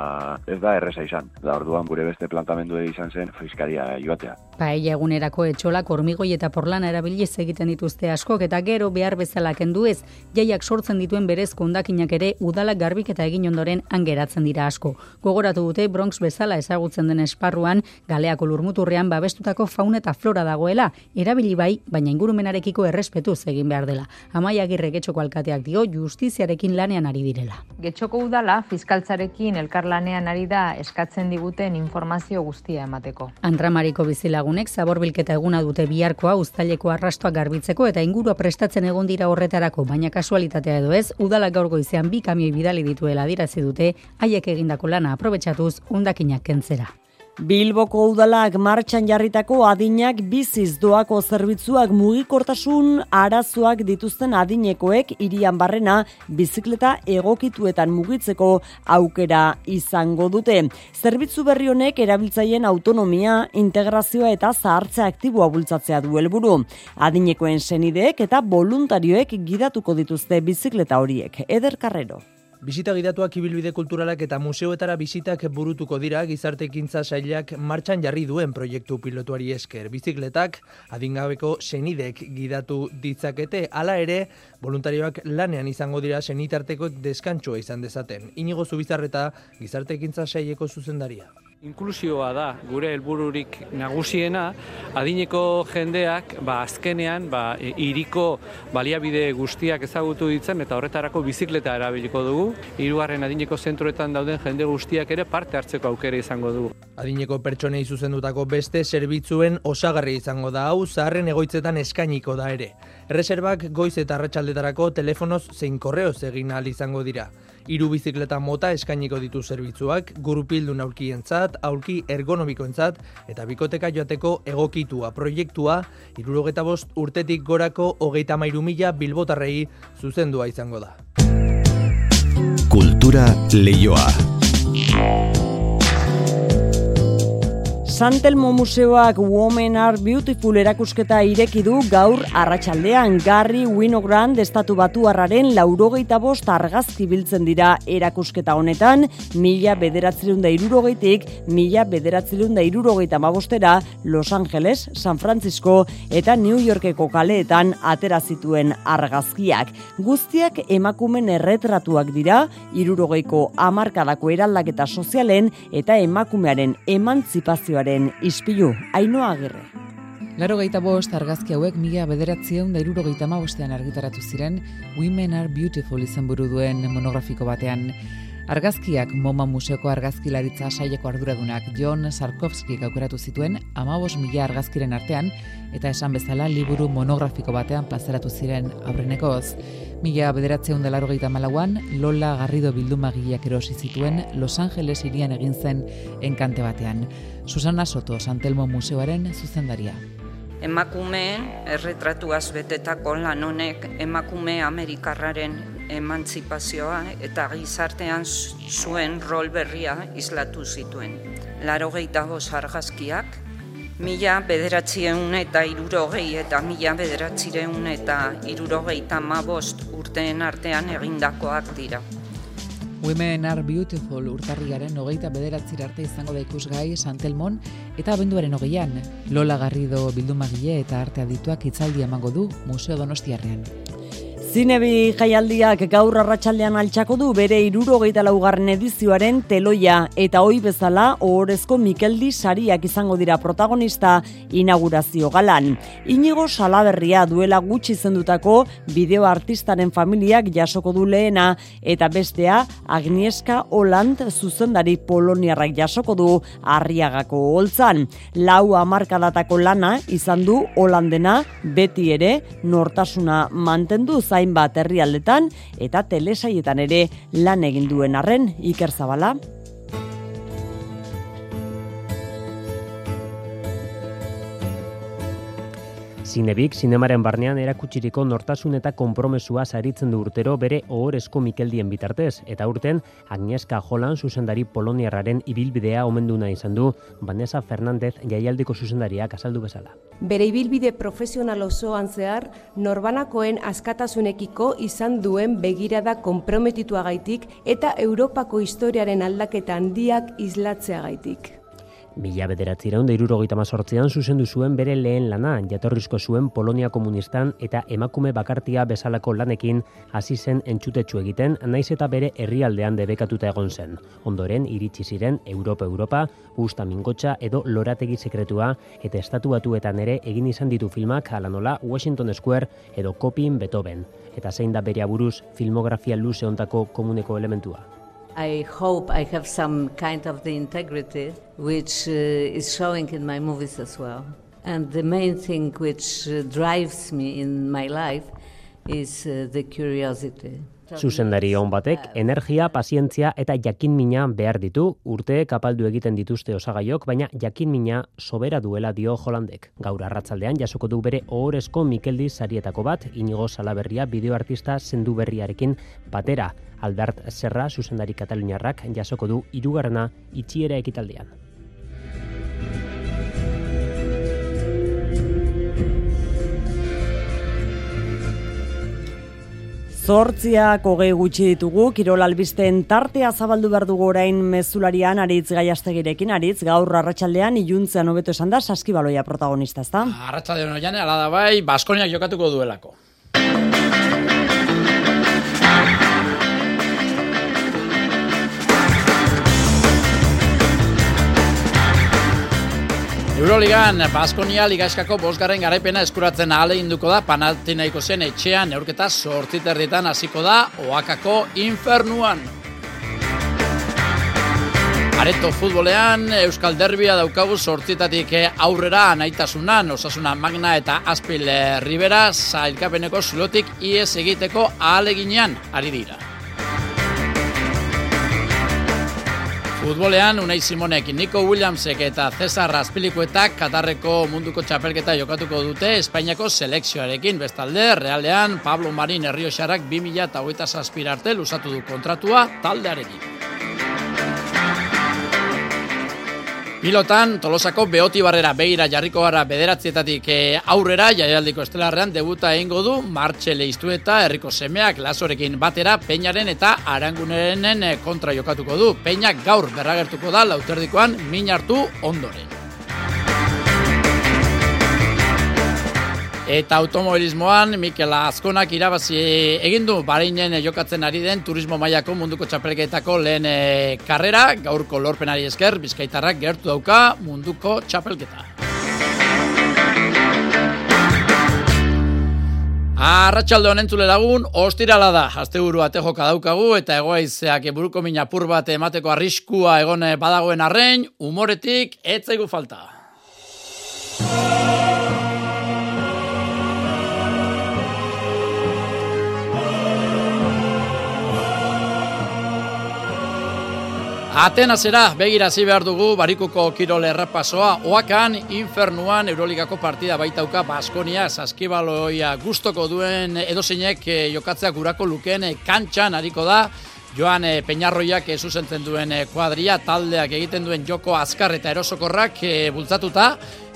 ez da erresa izan. Da orduan gure beste plantamendu izan zen fiskaria joatea. Paella egunerako etxolak hormigoi eta porlana erabiliz egiten dituzte askok eta gero behar bezala kendu ez, jaiak sortzen dituen berez kondakinak ere udalak garbik eta egin ondoren angeratzen dira asko. Gogoratu dute Bronx bezala ezagutzen den esparruan, galeako lurmuturrean babestuta sortutako fauna eta flora dagoela, erabili bai, baina ingurumenarekiko errespetuz egin behar dela. Amaia Agirre Getxoko alkateak dio justiziarekin lanean ari direla. Getxoko udala fiskaltzarekin elkarlanean ari da eskatzen diguten informazio guztia emateko. Antramariko bizilagunek zaborbilketa eguna dute biharkoa uztaileko arrastoa garbitzeko eta ingurua prestatzen egon dira horretarako, baina kasualitatea edo ez, udalak gaur goizean bi kamioi bidali dituela dirazi dute, haiek egindako lana aprobetxatuz undakinak kentzera. Bilboko udalak martxan jarritako adinak biziz doako zerbitzuak mugikortasun arazoak dituzten adinekoek irian barrena bizikleta egokituetan mugitzeko aukera izango dute. Zerbitzu berri honek erabiltzaien autonomia, integrazioa eta zahartze aktiboa bultzatzea du helburu. Adinekoen senideek eta voluntarioek gidatuko dituzte bizikleta horiek. Eder Bisita gidatuak ibilbide kulturalak eta museoetara bisitak burutuko dira gizarte ekintza sailak martxan jarri duen proiektu pilotuari esker. Bizikletak adingabeko senidek gidatu ditzakete, hala ere voluntarioak lanean izango dira senitarteko deskantsua izan dezaten. Inigo Zubizarreta gizarte ekintza saileko zuzendaria. Inklusioa da gure helbururik nagusiena, adineko jendeak ba, azkenean ba, iriko baliabide guztiak ezagutu ditzen eta horretarako bizikleta erabiliko dugu. Hirugarren adineko zentroetan dauden jende guztiak ere parte hartzeko aukera izango dugu. Adineko pertsonei zuzendutako beste zerbitzuen osagarri izango da hau zaharren egoitzetan eskainiko da ere. Erreserbak goiz eta arratsaldetarako telefonoz zein korreoz egin ahal izango dira. Hiru bizikleta mota eskainiko ditu zerbitzuak, gurupildun aurkientzat, aurki ergonomikoentzat eta bikoteka joateko egokitua proiektua, irurogeta bost urtetik gorako hogeita mairu mila bilbotarrei zuzendua izango da. Kultura leioa. Santelmo Museoak Women Are Beautiful erakusketa ireki du gaur arratsaldean Garri Winogrand estatu batuarraren laurogeita bost argazki biltzen dira erakusketa honetan, mila bederatzerun da irurogeitik, mila bederatzerun da irurogeita mabostera Los Angeles, San Francisco eta New Yorkeko kaleetan atera zituen argazkiak. Guztiak emakumen erretratuak dira, irurogeiko amarkadako eraldaketa sozialen eta emakumearen emantzipazioaren Kulturaren ispilu, ainoa agirre. Laro gaita bost argazki hauek mila bederatzieun da iruro gaita argitaratu ziren Women are Beautiful izan buru duen monografiko batean. Argazkiak MoMA Museoko argazkilaritza saieko arduradunak John Sarkovski aukeratu zituen amabos mila argazkiren artean eta esan bezala liburu monografiko batean plazaratu ziren aurrenekoz. Mila bederatzeun dela rogeita malauan, Lola Garrido bildumagiak erosi zituen Los Angeles irian egin zen enkante batean. Susana Soto, Santelmo Museoaren zuzendaria. Emakumeen erretratuaz betetako lan honek emakume Amerikarraren emantzipazioa eta gizartean zuen rol berria islatu zituen. Laro gehiago argazkiak, Mila bederatzieun eta irurogei eta mila bederatzireun eta irurogei tamabost urteen artean egindakoak dira. Women are beautiful urtarriaren hogeita bederatzir arte izango da ikusgai Santelmon eta abenduaren hogeian. Lola Garrido bildumagile eta arte adituak itzaldi emango du Museo Donostiarrean. Zinebi jaialdiak gaur arratsaldean altxako du bere irurogeita laugarren edizioaren teloia eta hoi bezala ohorezko Mikeldi sariak izango dira protagonista inaugurazio galan. Inigo salaberria duela gutxi zendutako bideo artistaren familiak jasoko du lehena eta bestea Agnieska Holland zuzendari poloniarrak jasoko du arriagako holtzan. Lau amarkadatako lana izan du Holandena beti ere nortasuna mantendu zain hainbat herrialdetan eta telesaietan ere lan egin duen arren Iker Zabala Zinebik, zinemaren barnean erakutsiriko nortasun eta konpromesua saritzen du urtero bere ohorezko Mikeldien bitartez, eta urten Agnieszka Jolan zuzendari poloniarraren ibilbidea omenduna izan du, Vanessa Fernandez jaialdiko zuzendariak azaldu bezala. Bere ibilbide profesional osoan zehar, norbanakoen askatasunekiko izan duen begirada konprometituagaitik eta Europako historiaren aldaketa handiak islatzeagaitik. Mila bederatzireun deirurogeita mazortzean zuzendu zuen bere lehen lana, jatorrizko zuen Polonia komunistan eta emakume bakartia bezalako lanekin hasi zen entzutetsu egiten, naiz eta bere herrialdean debekatuta egon zen. Ondoren, iritsi ziren Europa-Europa, Usta Mingotxa edo Lorategi Sekretua eta estatuatuetan ere egin izan ditu filmak alanola Washington Square edo Copin Beethoven. Eta zein da bere aburuz filmografia luze ontako komuneko elementua. I hope I have some kind of the integrity which uh, is showing in my movies as well. And the main thing which uh, drives me in my life is uh, the curiosity. Zuzendari hon batek, energia, pazientzia eta jakin mina behar ditu, urte kapaldu egiten dituzte osagaiok, baina jakin mina sobera duela dio Holandek. Gaur arratzaldean jasoko du bere ohorezko Mikeldi sarietako bat, inigo salaberria bideoartista zendu berriarekin batera. Albert Serra, zuzendari kataluniarrak, jasoko du irugarrena itxiera ekitaldean. Zortziak hogei gutxi ditugu, Kirol Albisten tartea zabaldu behar dugu orain mezularian aritz gaiastegirekin, aritz gaur arratsaldean iluntzean hobeto esan da, saskibaloia protagonista, ezta? Arratsaldean oian, ala da bai, Baskoniak jokatuko duelako. Euroligan, Baskonia Ligaiskako bosgarren garaipena eskuratzen ahale induko da Panathinaiko zen etxean neurketa sortziterritan hasiko da Oakako infernuan. Areto futbolean, Euskal Derbia daukagu sortzitatik aurrera naitasunan, osasuna magna eta azpil ribera, zailkapeneko zulotik ies egiteko ahaleginean ari dira. Futbolean, Unai Simonek, Nico Williamsek eta Cesar Azpilikuetak Katarreko munduko txapelketa jokatuko dute Espainiako selekzioarekin. Bestalde, realean, Pablo Marin Herrioxarrak 2000 eta hogeita arte lusatu du kontratua taldearekin. Pilotan, Tolosako Beoti Barrera beira jarriko gara bederatzietatik eh, aurrera, jaialdiko estelarrean debuta egingo du, martxe leiztu eta herriko semeak lasorekin batera, peinaren eta aranguneren eh, kontra jokatuko du. Peinak gaur berragertuko da, lauterdikoan, min hartu ondoren. Eta automobilismoan Mikel Azkonak irabazi egin du Bareinen jokatzen ari den turismo mailako munduko txapelketako lehen e, karrera, gaurko lorpenari esker Bizkaitarrak gertu dauka munduko txapelketa. Arratxalde honen lagun, ostirala da, azte buru ate joka daukagu, eta egoaizeak buruko minapur bat emateko arriskua egon badagoen arrein, umoretik, etzaigu falta. Atenazera begirazi behar dugu barikuko kirol errapasoa, oakan infernuan Euroligako partida baitauka Baskonia saskibaloia gustoko duen edozeinek eh, jokatzea gurako luken eh, kantxan hariko da, Joan e, Peñarroiak e, zuzentzen duen kuadria, taldeak egiten duen joko azkar eta erosokorrak bultzatuta,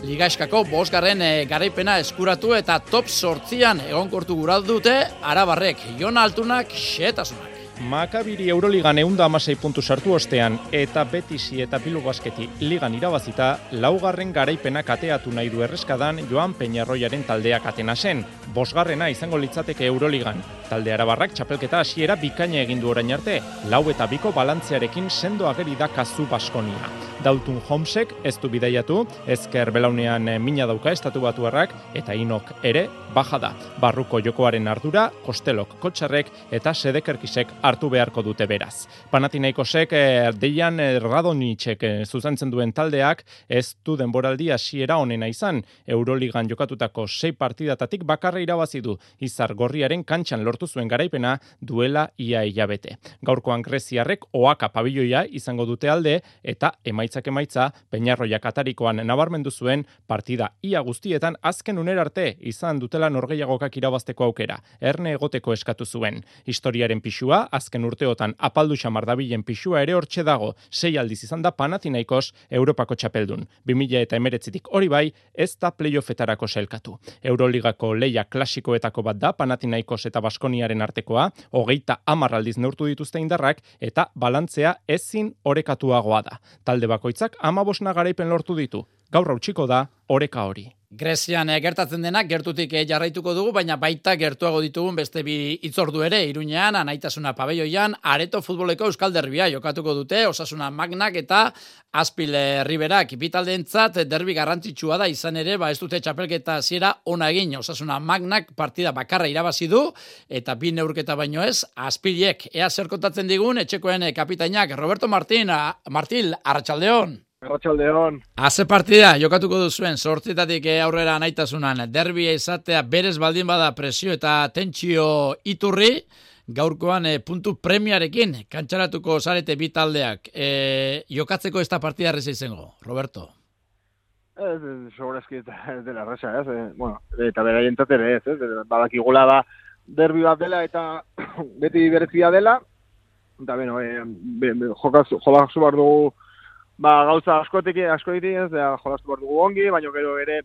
Ligaiskako bosgarren garaipena eskuratu eta top sortzian egonkortu guratu dute, arabarrek, Jon Altunak, xetasunak. Makabiri Euroligan eunda amasei puntu sartu ostean eta Betisi eta Bilu Basketi ligan irabazita, laugarren garaipenak ateatu nahi du erreskadan Joan Peñarroiaren taldeak atena zen. Bosgarrena izango litzateke Euroligan. Talde arabarrak txapelketa hasiera bikaina egin du orain arte, lau eta biko balantzearekin sendo ageri da kazu Baskonia. Dalton Homsek ez du bidaiatu, ezker belaunean eh, mina dauka estatu batuarrak, eta inok ere, baja da. Barruko jokoaren ardura, kostelok kotxarrek eta sedekerkisek hartu beharko dute beraz. Panatinaikosek, eh, deian eh, radonitxek zuzentzen duen taldeak, ez du denboraldi hasiera honena izan, Euroligan jokatutako sei partidatatik bakarra irabazi du, izar gorriaren kantxan lortu zuen garaipena duela ia hilabete. Gaurkoan greziarrek oaka pabilloia izango dute alde, eta emaitza emaitzak emaitza, Peñarroia Katarikoan nabarmendu zuen partida ia guztietan azken uner arte izan dutela norgeiagokak irabazteko aukera, erne egoteko eskatu zuen. Historiaren pixua, azken urteotan apaldu xamar dabilen pixua ere hortxe dago, sei aldiz izan da Panathinaikos Europako txapeldun. 2000 eta emeretzitik hori bai, ez da playoffetarako selkatu. Euroligako leia klasikoetako bat da Panathinaikos eta Baskoniaren artekoa, hogeita amarraldiz neurtu dituzte indarrak, eta balantzea ezin orekatuagoa da. Talde bakoitzak ama garaipen lortu ditu. Gaur hautsiko da, oreka hori. Grezian eh, gertatzen denak gertutik eh, jarraituko dugu, baina baita gertuago ditugun beste bi itzordu ere, iruñean, anaitasuna pabeioian, areto futboleko euskal derbia jokatuko dute, osasuna magnak eta azpil riberak. Bitalde entzat, derbi garrantzitsua da izan ere, ba ez dute txapelketa ziera ona egin, osasuna magnak partida bakarra irabazi du, eta bi neurketa baino ez, azpiliek, ea zer kontatzen digun, etxekoen kapitainak, Roberto Martin, Martil, Arratxaldeon. Arratxaldeon. Haze partida, jokatuko duzuen, sortzitatik eh, aurrera naitasunan, derbia izatea berez baldin bada presio eta tentsio iturri, gaurkoan e, puntu premiarekin, kantxaratuko zarete bi taldeak. E, jokatzeko ez da partida reza izango, Roberto? Ez, sobrazki ez dela reza, ez, e, bueno, eta bera jentate ez, ez, badakigula da derbi bat dela eta beti berezia dela, eta beno, e, be, be, jokaz, dugu, ba, gauza askotik asko ditik ez, da, jolastu behar dugu ongi, baina gero ere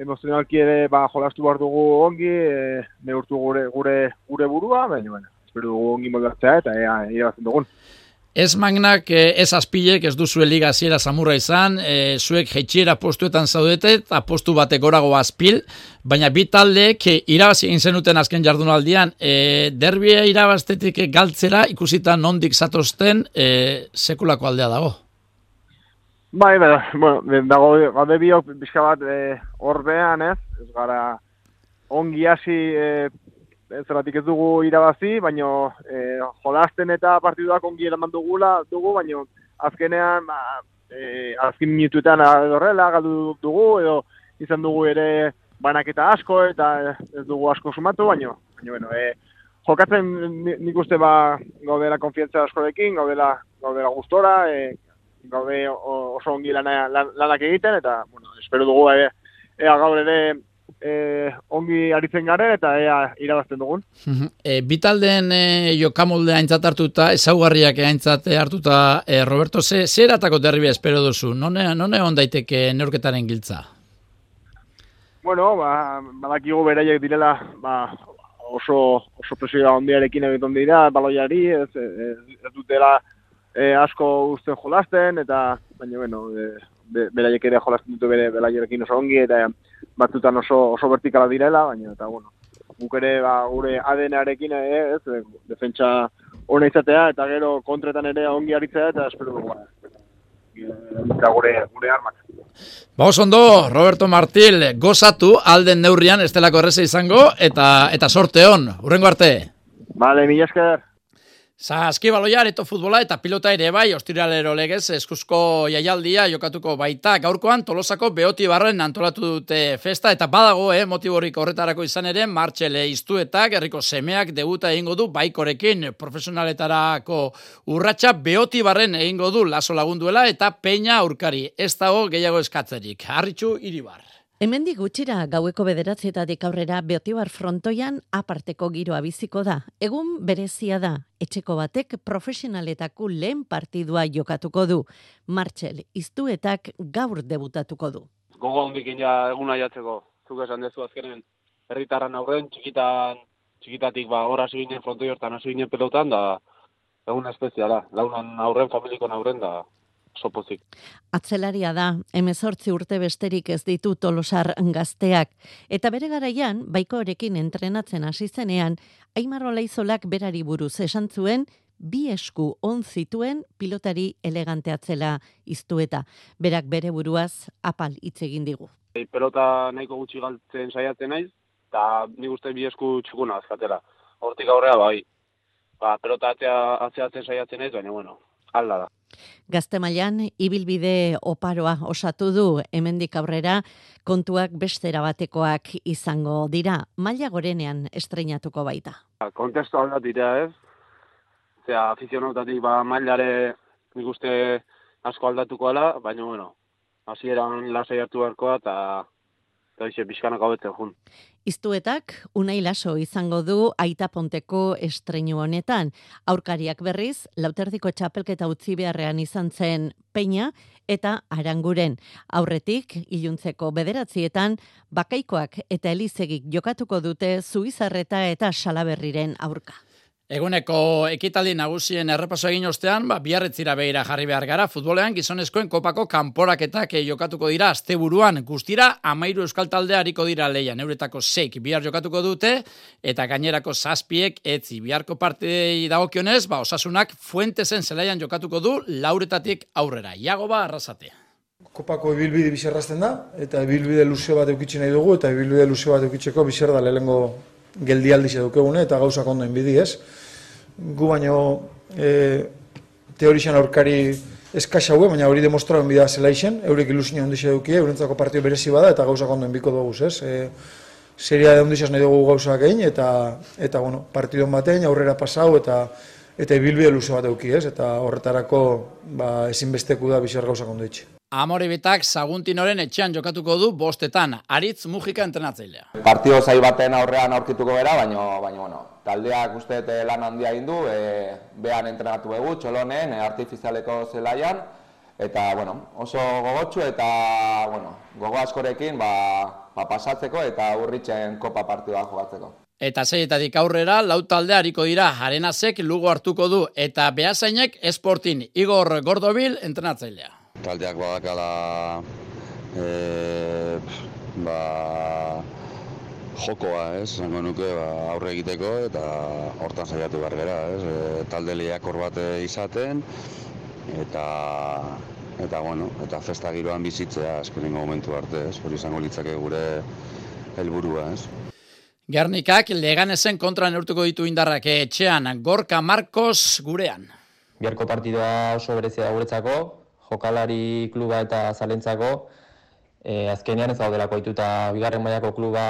emozionalki ere ba, jolastu behar dugu ongi, e, neurtu gure, gure, gure burua, baina, bueno, espero dugu ongi moldatzea eta ea, irabazten dugun. Ez magnak, eh, ez azpilek, ez duzu liga ziera samurra izan, e, zuek jeitxiera postuetan zaudete, eta postu batek gorago azpil, baina bi taldeek irabazi egin zenuten azken jardunaldian, e, derbia irabaztetik galtzera ikusita nondik zatozten e, sekulako aldea dago. Bai, bera, bueno, dago gabe biok bizka bat e, orbean, ez? Ez gara ongi hasi e, ez ez dugu irabazi, baino e, jolasten eta partiduak ongi eraman dugula dugu, baino azkenean ba, e, azken minutuetan horrela galdu dugu edo izan dugu ere banaketa asko eta ez dugu asko sumatu, baino, baino bueno, e, jokatzen nik uste ba gaudela konfientza askorekin, gaudela gaudela gustora, e, gaude oso ongi lana, lanak egiten, eta, bueno, espero dugu, ea, ea gaur ere e, ongi aritzen garen, eta ea irabazten dugun. e, Bitaldeen e, jokamolde haintzat hartuta, ezaugarriak haintzat hartuta, e, Roberto, ze, ze eratako derribia espero duzu? None, none on daiteke neurketaren giltza? Bueno, ba, badakigu beraiek direla, ba, oso, oso presioa ondiarekin egiten dira, baloiari, ez, ez, ez dutela, e, asko uste jolasten, eta, baina, bueno, e, be, beraiek ere jolasten dute bere belaierekin oso ongi, eta batzutan oso, oso vertikala direla, baina, eta, bueno, guk ere, ba, gure ADN-arekin, e, ez, defentsa hona izatea, eta gero kontretan ere ongi aritzea, eta espero dugu, eta gure, gure armak. Ba, ondo, Roberto Martil, gozatu alden neurrian, estelako erreza izango, eta eta sorte hon, urrengo arte. Vale, mila esker. Zaskibaloia, areto futbola eta pilota ere bai, ostiralero legez, eskuzko jaialdia jokatuko baita. Gaurkoan, tolosako behoti barren antolatu dute festa, eta badago, eh, motiborik horretarako izan ere, martxele iztuetak, herriko semeak debuta egingo du baikorekin profesionaletarako urratsa behoti barren egingo du laso lagunduela, eta peina aurkari. Ez dago gehiago eskatzerik. Harritxu, iribar. Hemendik gutxira gaueko bederatzietatik aurrera Beotibar frontoian aparteko giroa biziko da. Egun berezia da, etxeko batek profesionaletako lehen partidua jokatuko du. Martxel, iztuetak gaur debutatuko du. Gogo hondik ina eguna jatzeko, zuk esan dezu azkenen, herritarran aurren, txikitan, txikitatik ba, hor hasi ginen frontoi hortan hasi ginen pelotan, da egun espeziala, launan aurren, familikon aurren, da sopozik. Atzelaria da, emezortzi urte besterik ez ditu tolosar gazteak. Eta bere garaian, baiko horekin entrenatzen hasi zenean, Aimar Olaizolak berari buruz esan zuen, bi esku on zituen pilotari elegante atzela iztueta. Berak bere buruaz apal hitz egin digu. Ei, pelota nahiko gutxi galtzen saiatzen naiz, eta nik uste bi esku txukuna azkatera. Hortik aurrea bai, ba, pelota atzea, atzeatzen saiatzen naiz, baina bueno, alda da. Gazte mailan ibilbide oparoa osatu du hemendik aurrera kontuak bestera batekoak izango dira. Maila gorenean estreinatuko baita. Ba, kontestu alda dira ez. Zea, afizionautatik ba, mailare nik uste asko aldatuko ala, baina bueno, hasieran lasai hartu beharkoa eta hoxe pixkanak hobetzen jun. Iztuetak unai laso izango du aita ponteko estreinu honetan. Aurkariak berriz, lauterdiko txapelketa utzi beharrean izan zen peina eta aranguren. Aurretik, iluntzeko bederatzietan, bakaikoak eta elizegik jokatuko dute zuizarreta eta salaberriren aurka. Eguneko ekitaldi nagusien errepaso egin ostean, ba, biarretzira behira jarri behar gara, futbolean gizonezkoen kopako kanporaketak jokatuko dira asteburuan guztira, amairu euskal taldea hariko dira leian, euretako seik bihar jokatuko dute, eta gainerako zazpiek etzi biharko partei dagokionez, ba, osasunak fuentesen zelaian jokatuko du, lauretatik aurrera. Iago ba, arrasate. Kopako ibilbide bizarrazten da, eta ibilbide luzeo bat eukitxe nahi dugu, eta ibilbide luzeo bat eukitxeko bizar da lehengo geldialdiz edukegune eta gauzak ondo bidi ez. Gu baino e, teorixan aurkari eskasa hue, baina hori demostraren bida zela isen, eurek ilusio handiz edukie, eurentzako partio berezi bada eta gauzak ondo biko dugu ez. E, seria de ondizaz nahi dugu gauzak egin eta, eta bueno, partidon batean aurrera pasau eta eta ibilbide luze bat eduki ez, eta horretarako ba, ezinbesteku da bizar gauzak ondo itxe. Amoribitak Saguntinoren etxean jokatuko du bostetan, Aritz Mujika entrenatzailea. Partio zai baten aurrean aurkituko gara, baina, baina bueno, taldeak uste lan handia indu, e, behan entrenatu egu, txolonen, e, artifizialeko zelaian, eta, bueno, oso gogotsu eta, bueno, gogo askorekin, ba, ba pasatzeko eta urritzen kopa partioa jogatzeko. Eta zeietatik aurrera, lau talde hariko dira, arenazek lugo hartuko du, eta behazainek esportin, Igor Gordobil entrenatzailea taldeak badakala e, ba, jokoa, ez, zango nuke ba, aurre egiteko eta hortan saiatu behar gara, ez, e, talde lehiakor bat izaten eta eta bueno, eta festa giroan bizitzea azkenengo momentu arte, ez, hori izango litzake gure helburua, ez. Gernikak leganesen kontra neurtuko ditu indarrak etxean, Gorka Marcos gurean. Gerko partidua oso berezia guretzako, jokalari kluba eta zalentzako, e, azkenean ez daudelako ituta bigarren mailako kluba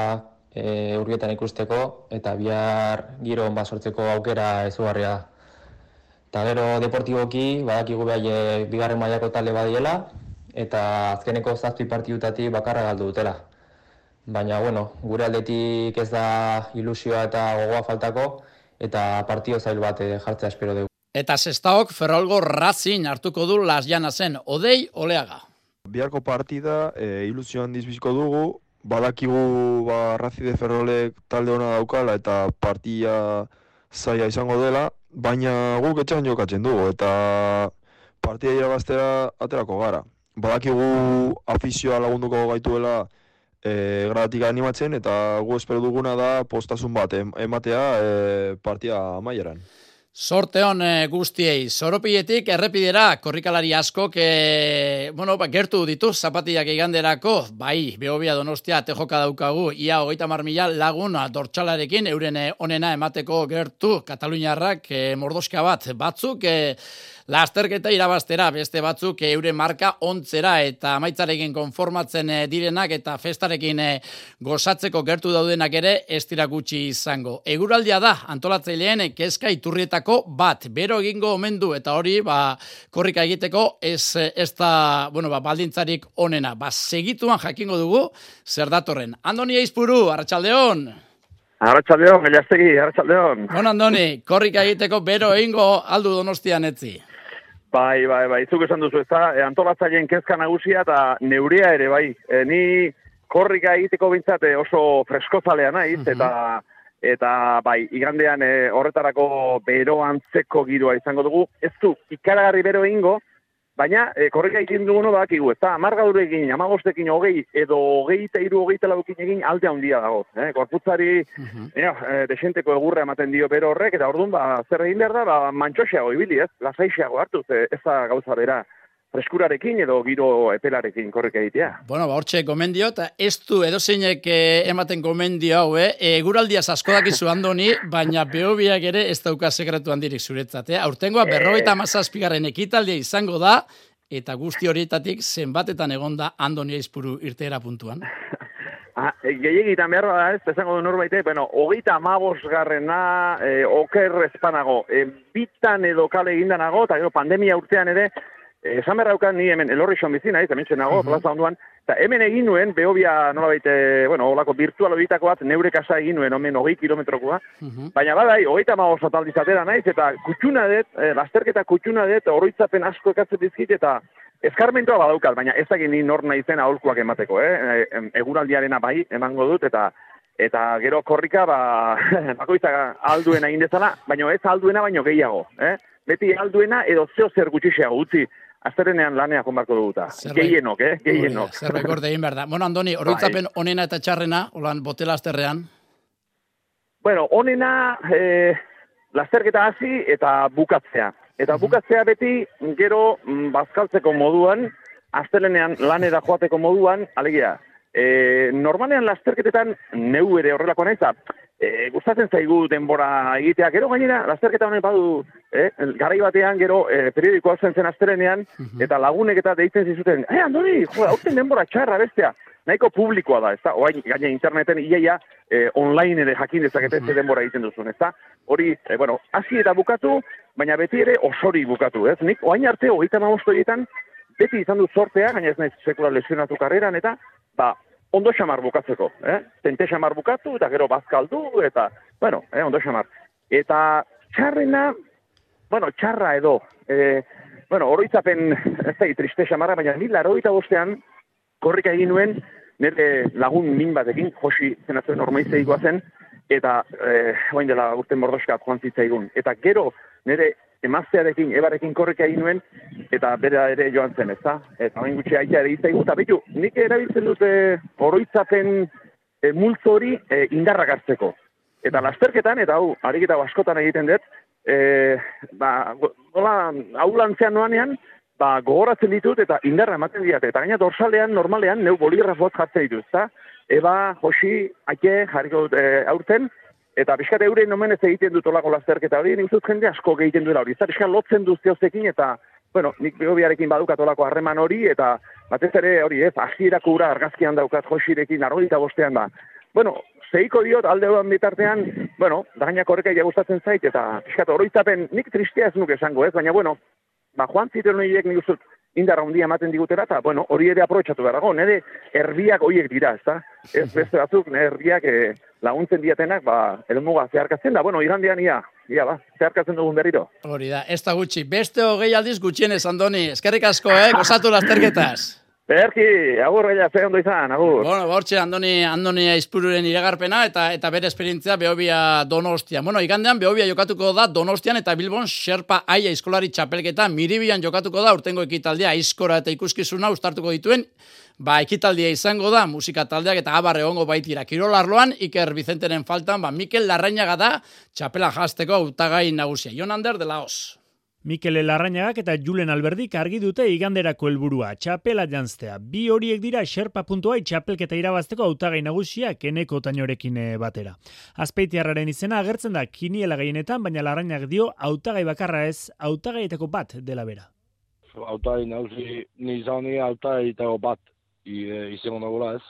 e, urbietan ikusteko, eta bihar giro honba sortzeko aukera ezugarria da. Eta gero deportiboki, badakigu behar bigarren mailako talde badiela, eta azkeneko zazpi partidutatik bakarra galdu dutela. Baina, bueno, gure aldetik ez da ilusioa eta gogoa faltako, eta partio zail bat eh, jartzea espero dugu. Eta sestaok Ferrolgo Racing hartuko du Las zen Odei Oleaga. Biarko partida e, ilusio handiz biziko dugu, badakigu ba, Razi de Ferrolek talde hona daukala eta partia zaila izango dela, baina guk etxan jokatzen dugu eta partia irabaztera aterako gara. Badakigu afizioa lagunduko gaituela e, gradatik animatzen eta gu espero duguna da postasun bat ematea e, partia maieran. Sorte hon e, guztiei, soropietik errepidera korrikalari asko, e, bueno, ba, gertu ditu zapatiak iganderako, bai, behobia donostia tejoka daukagu, ia hogeita marmila lagun dortxalarekin, euren eh, onena emateko gertu, Kataluniarrak e, mordoska bat, batzuk, e, lasterketa irabaztera beste batzuk eure marka ontzera eta amaitzarekin konformatzen eh, direnak eta festarekin eh, gozatzeko gertu daudenak ere ez dira gutxi izango. Eguraldia da antolatzaileen kezka iturrietako bat, bero egingo omendu eta hori ba, korrika egiteko ez, ez da bueno, ba, baldintzarik onena. Ba, segituan jakingo dugu zer datorren. Andoni Eizpuru, Arratxaldeon! Arratxaldeon, Eliastegi, Arratxaldeon. Bon, Andoni, korrika egiteko bero egingo aldu donostian etzi. Bai, bai, bai, zuk esan duzu, ez da, e, antolatzaileen kezka nagusia eta neuria ere, bai. E, ni korrika egiteko bintzate oso freskozalea naiz, mm eta eta bai, igandean e, horretarako bero antzeko giroa izango dugu. Ez du, ikaragarri bero egingo, Baina, e, korrika ikin dugu no dakigu, ez da, amarga dure egin, amagostekin hogei, edo hogei eta iru hogei talaukin egin, alde handia dago. Eh? Korputzari, uh -huh. e, desenteko egurra ematen dio bero horrek, eta orduan, ba, zer egin behar da, ba, mantxoxeago ibili, ez? Lazaixeago hartu, ez da gauza bera freskurarekin edo giro epelarekin korrek egitea. Bueno, ba, hortxe gomendio, eta ez du edozeinek eh, ematen gomendio hau, eh? E, guraldia zaskodak izu andoni, baina behobiak ere ez dauka sekretu handirik zuretzat, eh? Aurtengoa berrogeita mazazpigarren ekitaldia izango da, eta guzti horietatik zenbatetan egonda andoni aizpuru irteera puntuan. Ah, Gehiagitan behar da ez, esango du norbaite, bueno, hogeita amagos garrena, e, oker espanago, e, bitan edo kale egindanago, eta gero pandemia urtean ere, esan berraukan ni hemen elorri son bizi naiz, hemen nago, plaza onduan, eta hemen egin nuen, behobia nola baite, bueno, olako virtual horietako bat, neure kasa egin nuen, omen hogei kilometrokoa, baina badai, hogeita ma oso taldizatera naiz, eta kutsuna dut, eh, lasterketa kutsuna dut, oroitzapen asko ekatzen dizkit, eta eskarmentoa badaukat, baina ez dakit ni nor naizen aholkuak emateko, eh? E, eguraldiarena bai, emango dut, eta eta gero korrika, ba, bakoitza alduena egin dezala, baina ez alduena baino gehiago, eh? Beti alduena edo zeo zer gutxixeago utzi, azterenean lanea konbarko duguta. Gehienok, eh? Gehienok. Zerbait gorde egin behar da. Bueno, Andoni, oroitzapen onena eta txarrena, holan botela azterrean. Bueno, onena eh, lasterketa hasi eta bukatzea. Eta bukatzea beti gero mm, bazkaltzeko moduan, astelenean lanera joateko moduan, alegia, e, normalean lasterketetan neu ere horrelako naiz, e, gustatzen zaigu denbora egitea, gero gainera, lasterketa honen badu, eh, garai batean, gero, e, periodikoa zen zen astelenean, eta lagunek eta deitzen zizuten, eh, Andoni, jo, hauten denbora txarra bestea, nahiko publikoa da, ezta? Oain gaina interneten iaia eh, online ere jakin dezakete ze denbora egiten duzun, ezta? Hori, eh, bueno, hasi eta bukatu, baina beti ere osori bukatu, ez? Nik oain arte hogeita horietan beti izan du sortea, gaina ez naiz sekula lesionatu karreran eta ba ondo xamar bukatzeko, eh? Tente xamar bukatu eta gero bazkaldu eta bueno, eh, ondo xamar. Eta txarrena, bueno, txarra edo, eh, bueno, oroitzapen, ez da, triste xamarra, baina ni laroita bostean, korrika egin nuen, nire lagun min batekin, Josi zenatzen normaizeikoa zen, eta eh, oain dela urten mordoska joan zitzaigun. Eta gero nire emaztearekin, ebarekin korrika egin nuen, eta bera ere joan zen, ezta? Eta oain gutxi aitea ere izaigu, eta betu, nik erabiltzen dute oroitzapen e, multzo hori e, indarrak hartzeko. Eta lasterketan, eta hau, ariketa askotan egiten dut, e, ba, nola, hau lantzean noanean, ba, gogoratzen ditut eta indarra ematen diate. Eta gaina dorsalean, normalean, neu boligrafoak jartzen ditut, ezta? Eba, Josi, Aike, jarriko dut e, aurten, eta pixkat euren nomen ez egiten dut olako lasterketa hori, nik uste jende asko egiten duela hori. Eta pixkat lotzen duz zeozekin, eta, bueno, nik behobiarekin badukat olako harreman hori, eta batez ere hori ez, hasierako ura argazkian daukat Josirekin, arroita bostean da. Bueno, zeiko diot alde horan bitartean, bueno, da gainak horreka gustatzen zait, eta pixkat oroitzapen, nik tristea ez nuke esango ez, baina bueno, ba, joan ziren horiek nik uste dut indarra handia ematen digutera, eta, bueno, hori ere aprobetsatu behar dago, nire herbiak horiek dira, ezta? Ez beste batzuk, nire herbiak eh, laguntzen diatenak, ba, elmuga zeharkatzen da, bueno, igandean ia, ia, ba, zeharkatzen dugun berriro. Hori da, ez da gutxi. Beste hogei aldiz gutxienez, Andoni. Eskerrik asko, eh? Gozatu lasterketaz. Berki, agur, gaila, ze ondo izan, agur. Bueno, bortxe, Andoni, Andoni Aizpururen iragarpena eta eta bere esperientzia Beobia Donostia. Bueno, igandean Beobia jokatuko da Donostian eta Bilbon Sherpa Aia Eskolari Txapelketa Miribian jokatuko da urtengo ekitaldia Aizkora eta ikuskizuna ustartuko dituen Ba, ekitaldia izango da, musika taldeak eta abarre egongo baitira. Kirol arloan, Iker Vicenteren faltan, ba, Mikel Larrañaga da, txapela jazteko hautagai nagusia. Jon Ander de Laos. Mikel Larrañagak eta Julen Alberdik argi dute iganderako helburua txapela janztea. Bi horiek dira xerpa.ai txapelketa irabazteko hautagai nagusiak eneko tainorekin eh, batera. Azpeitiarraren izena agertzen da kiniela gehienetan, baina Larrañak dio hautagai bakarra ez, hautagaietako bat dela bera. Autai nagusi ni izani autai eta bat i, e, izango nagula ez.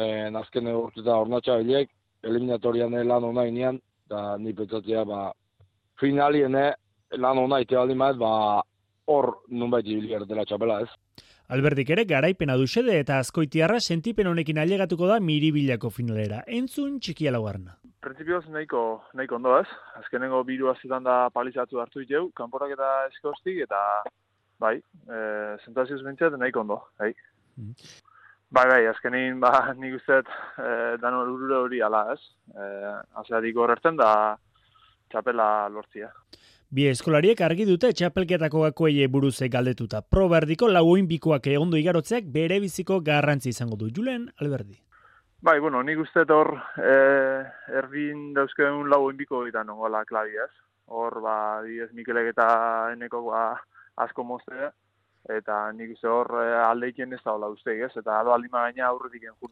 Ben, azken urteta ornatxa eliminatorian lan hona inean, da ni petzatzea ba, finalien lan hona ite aldi maiz, ba, hor nunbait ibili dela txapela ez. Alberdik ere garaipena du xede eta azkoitiarra sentipen honekin ailegatuko da miribilako finalera. Entzun txikia laugarna. Printzipioz nahiko, nahiko ondo ez. Azkenengo biru azitan da palizatu hartu diteu, kanporak eta eskostik, eta bai, e, sentazioz bintzat nahiko ondo, bai. Bai, bai, azkenin, ba, nik uste e, dano hori ala ez. E, Azeatik horretzen da txapela lortzia. Bi eskolariek argi dute txapelketako gakoei buruze galdetuta. Pro berdiko lau oinbikoak ondo igarotzeak bere biziko garrantzi izango du. Julen, Alberdi. Bai, bueno, nik uste hor e, erdin dauzkeun lau oinbiko eta nongola klabi ez. Hor, ba, diez Mikelek eta eneko ba, asko mozte, eta nik uste hor e, ez da hola uste, ez? Eta ado aldima gaina aurretik enjun.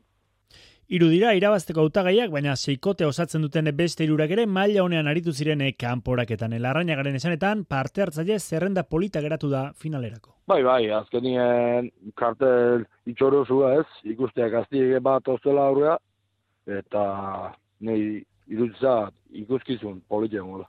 Hiru dira irabazteko hautagaiak, baina seikote osatzen duten beste hirurak ere maila honean aritu ziren kanporaketan. Larrañagaren esanetan parte hartzaile zerrenda polita geratu da finalerako. Bai, bai, azkenien kartel itxoro zua ez, ikusteak aztiege bat ozela aurrea, eta nahi iruditza ikuskizun politia gola.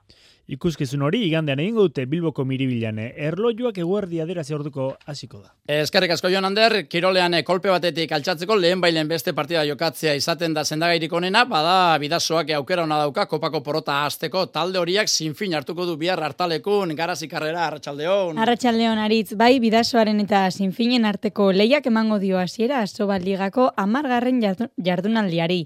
Ikuskizun hori igandean egingo dute Bilboko miribilan erlojuak eguerdi aderazi orduko hasiko da. Eskerrik asko Jon Ander, kirolean eh, kolpe batetik altxatzeko lehen bailen beste partida jokatzea izaten da zendagairik onena, bada bidazoak aukera ona dauka kopako porota hasteko talde horiak sinfin hartuko du bihar hartalekun garazi karrera Arratsaldeon. Arratsaldeon aritz, bai bidazoaren eta sinfinen arteko lehiak emango dio hasiera Asoba ligako 10. jardunaldiari.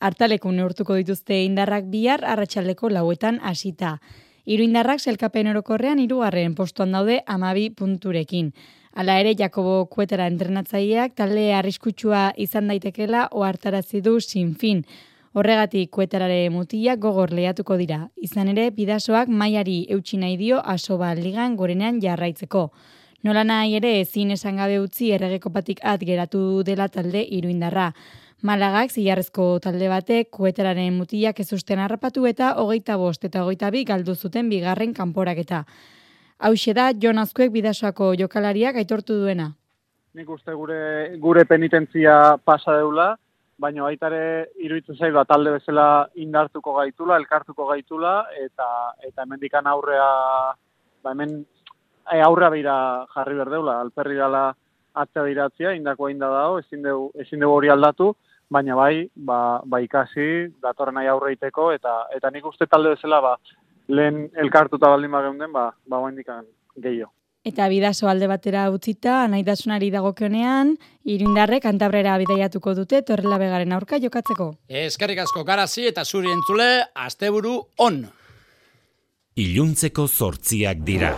Hartaleko neurtuko dituzte indarrak bihar arratsaldeko lauetan hasita. Hiru indarrak selkapen orokorrean hirugarren postuan daude amabi punturekin. Hala ere, Jakobo Kuetera entrenatzaileak talde arriskutsua izan daitekela ohartarazi du sinfin. Horregatik kuetarare mutilak gogor lehiatuko dira. Izan ere, bidasoak mailari eutxi nahi dio asoba ligan gorenean jarraitzeko. Nola nahi ere ezin esan gabe utzi erregekopatik at geratu dela talde iruindarra. Malagak zilarrezko talde batek kuetararen mutilak ez usten harrapatu eta hogeita bost eta hogeita bi galdu zuten bigarren kanporaketa. Hau da, Jon Azkuek bidasoako jokalariak aitortu duena. Nik uste gure, gure penitentzia pasa deula, baina baitare iruditzen zait bat talde bezala indartuko gaitula, elkartuko gaitula, eta eta hemendikan aurrea, ba hemen e, aurrea beira jarri berdeula, alperri dala atzea diratzia, indako inda dago, ezin dugu hori aldatu, baina bai, ba, ba ikasi, datorren nahi aurreiteko, eta eta nik uste talde bezala, ba, lehen elkartuta baldin ba geunden, ba, ba indikan gehiago. Eta bidazo alde batera utzita, dasunari dagokionean, irindarre kantabrera bidaiatuko dute torrela begaren aurka jokatzeko. Eskerrik asko garazi eta zuri entzule, asteburu on. Iluntzeko zortziak dira.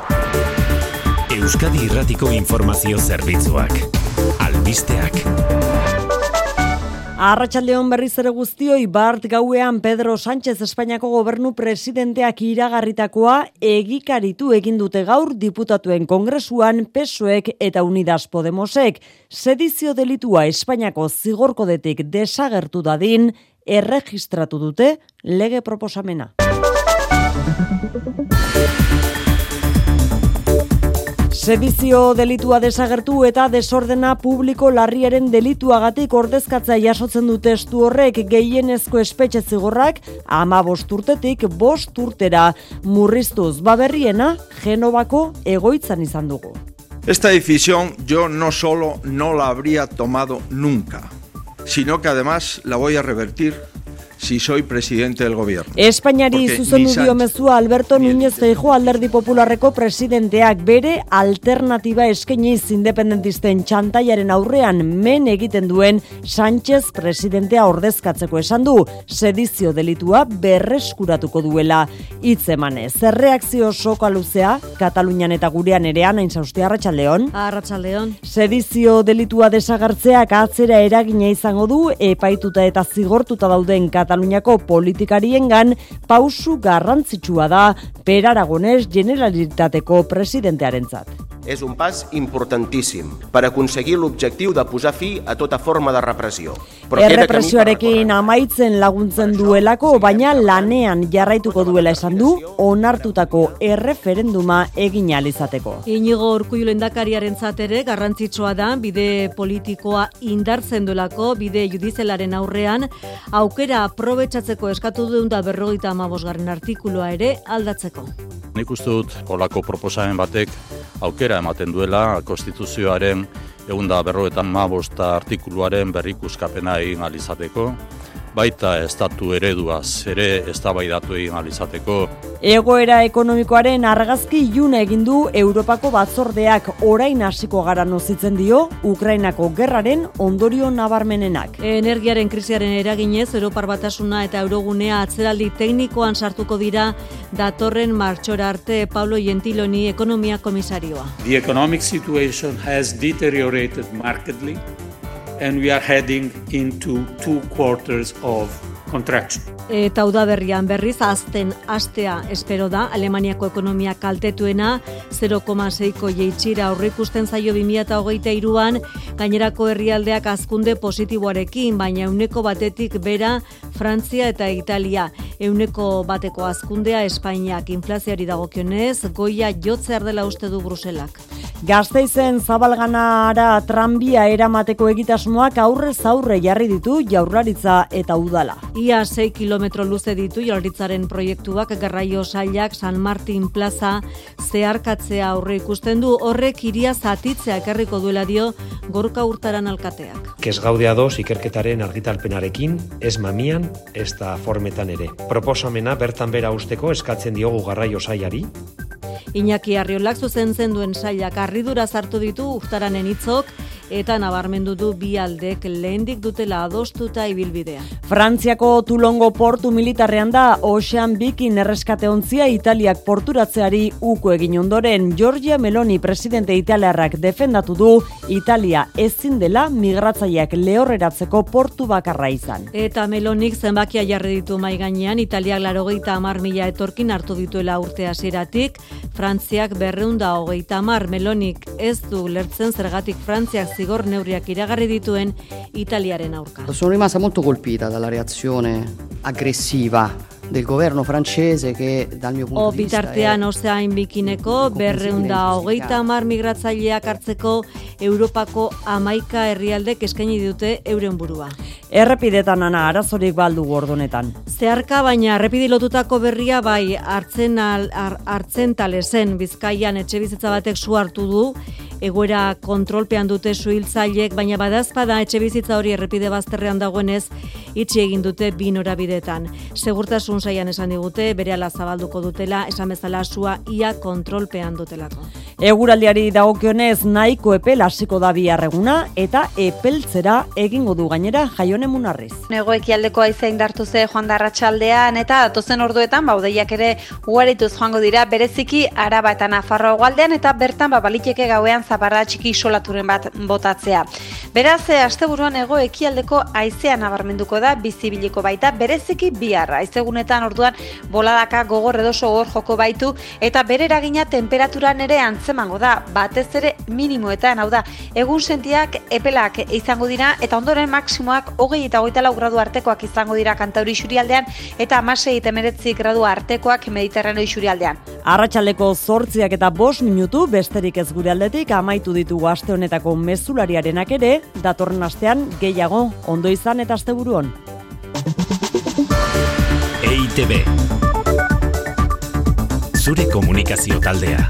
Euskadi Irratiko Informazio Zerbitzuak. Albisteak. Arratxaldeon berriz ere guztioi Bart gauean Pedro Sánchez Espainiako gobernu presidenteak iragarritakoa egikaritu egin dute gaur diputatuen kongresuan PSOEk eta Unidas Podemosek. Sedizio delitua Espainiako zigorkodetik desagertu dadin erregistratu dute lege proposamena. Sedizio delitua desagertu eta desordena publiko larriaren delituagatik ordezkatza jasotzen du testu horrek gehienezko espetxe zigorrak ama bosturtetik bosturtera murriztuz baberriena Genovako egoitzan izan dugu. Esta decisión yo no solo no la habría tomado nunca, sino que además la voy a revertir si soy presidente del gobierno. Espainiari zuzendu dio mezua Alberto Núñez Feijo alderdi popularreko presidenteak bere alternativa eskainiz independentisten txantaiaren aurrean men egiten duen Sánchez presidentea ordezkatzeko esan du sedizio delitua berreskuratuko duela hitz emanez. Zer reakzio soka luzea Katalunian eta gurean erean hain zauzti arratsaldeon. Arratsaldeon. Sedizio delitua desagartzeak atzera eragina izango du epaituta eta zigortuta dauden Kataluniako politikariengan pausu garrantzitsua da Per Aragones Generalitateko presidentearentzat. és un pas importantíssim per aconseguir l'objectiu de posar fi a tota forma de repressió. Però Errepresioarekin amaitzen laguntzen duelako, baina lanean jarraituko duela esan du, onartutako erreferenduma egin alizateko. Inigo Urkullu lendakariaren zatere garrantzitsua da bide politikoa indartzen duelako, bide judizelaren aurrean, aukera aprobetsatzeko eskatu duen da berrogeita amabosgarren artikuloa ere aldatzeko. Nik uste dut, olako proposamen batek aukera ematen duela konstituzioaren egunda berroetan mabosta artikuluaren berrikuskapena egin alizateko, baita estatu ereduaz ere eztabaidatu egin alizateko. Egoera ekonomikoaren argazki iluna egin du Europako batzordeak orain hasiko gara nozitzen dio Ukrainako gerraren ondorio nabarmenenak. Energiaren krisiaren eraginez Europar batasuna eta Eurogunea atzeraldi teknikoan sartuko dira datorren martxora arte Pablo Gentiloni ekonomia komisarioa. The economic situation has deteriorated markedly and we are heading into two quarters of contraction. Eta udaberrian berriz azten astea espero da Alemaniako ekonomia kaltetuena 0,6ko jeitsira aurreikusten zaio 2023an gainerako herrialdeak azkunde positiboarekin baina euneko batetik bera Frantzia eta Italia euneko bateko azkundea Espainiak inflaziari dagokionez goia jotzear dela uste du Bruselak. Gazteizen zabalganara tranbia eramateko egitasmoak aurrez aurre jarri ditu jaurlaritza eta udala. Ia 6 kilometro luze ditu jaurritzaren proiektuak garraio sailak San Martin Plaza zeharkatzea aurre ikusten du horrek iria zatitzea ekarriko duela dio gorka urtaran alkateak. Kez gaudea doz ikerketaren argitalpenarekin, ez mamian, ez da formetan ere. Proposamena bertan bera usteko eskatzen diogu garraio sailari, Iñaki Arriolak zuzen zen duen sailak arridura sartu ditu urtaranen hitzok eta nabarmendu du bi aldek lehendik dutela adostuta ibilbidea. Frantziako Tulongo portu militarrean da Ocean Bikin erreskate ontzia Italiak porturatzeari uko egin ondoren Giorgia Meloni presidente italiarrak defendatu du Italia ezin dela migratzaileak lehorreratzeko portu bakarra izan. Eta Melonik zenbakia jarri ditu mai gainean Italiak 80 mila etorkin hartu dituela urte hasieratik, Frantziak berreunda hogeita mar Melonik ez du lertzen zergatik Frantziak zigor neurriak iragarri dituen Italiaren aurka. Sono rimasta molto colpita dalla reazione aggressiva del governo francese che dal mio punto O di vista bitartean ozeain bikineko berreunda hogeita mar migratzaileak hartzeko Europako amaika herrialdek eskaini dute euren burua. Errepidetan ana arazorik baldu gordonetan. Zeharka baina errepidi lotutako berria bai hartzen al, ar, hartzen talezen Bizkaian etxe bizitza batek su hartu du egoera kontrolpean dute suhiltzaileek baina badazpada etxe bizitza hori errepide bazterrean dagoenez itxi egin dute bi norabidetan. Segurtasun saian esan digute berehala zabalduko dutela esan bezala sua ia kontrolpean dutelako. Eguraldiari dagokionez nahiko epel hasiko da biharreguna eta epeltzera egingo du gainera jaione munarriz. Nego ekialdeko haize indartu ze joan darratsaldean eta datozen orduetan baudeiak ere ugarituz joango dira bereziki araba eta nafarroa hegoaldean eta bertan ba baliteke gauean zaparra txiki isolaturen bat botatzea. Beraz, eh, asteburuan ego ekialdeko haizea nabarmenduko da bizibiliko baita bereziki biharra. Haizegunetan orduan boladaka gogor edo sogor joko baitu eta bere eragina temperaturan ere antzemango da batez ere minimoetan hau da egun sentiak epelak izango dira eta ondoren maksimoak hogei eta hogeita lau gradu artekoak izango dira kantauri xurialdean eta amasei eta emeretzi gradu artekoak mediterraneo xurialdean. Arratxaleko zortziak eta bost minutu besterik ez gure aldetik amaitu ditugu aste honetako mezulariarenak ere, datorren astean gehiago ondo izan eta asteburuon. EITB Zure komunikazio taldea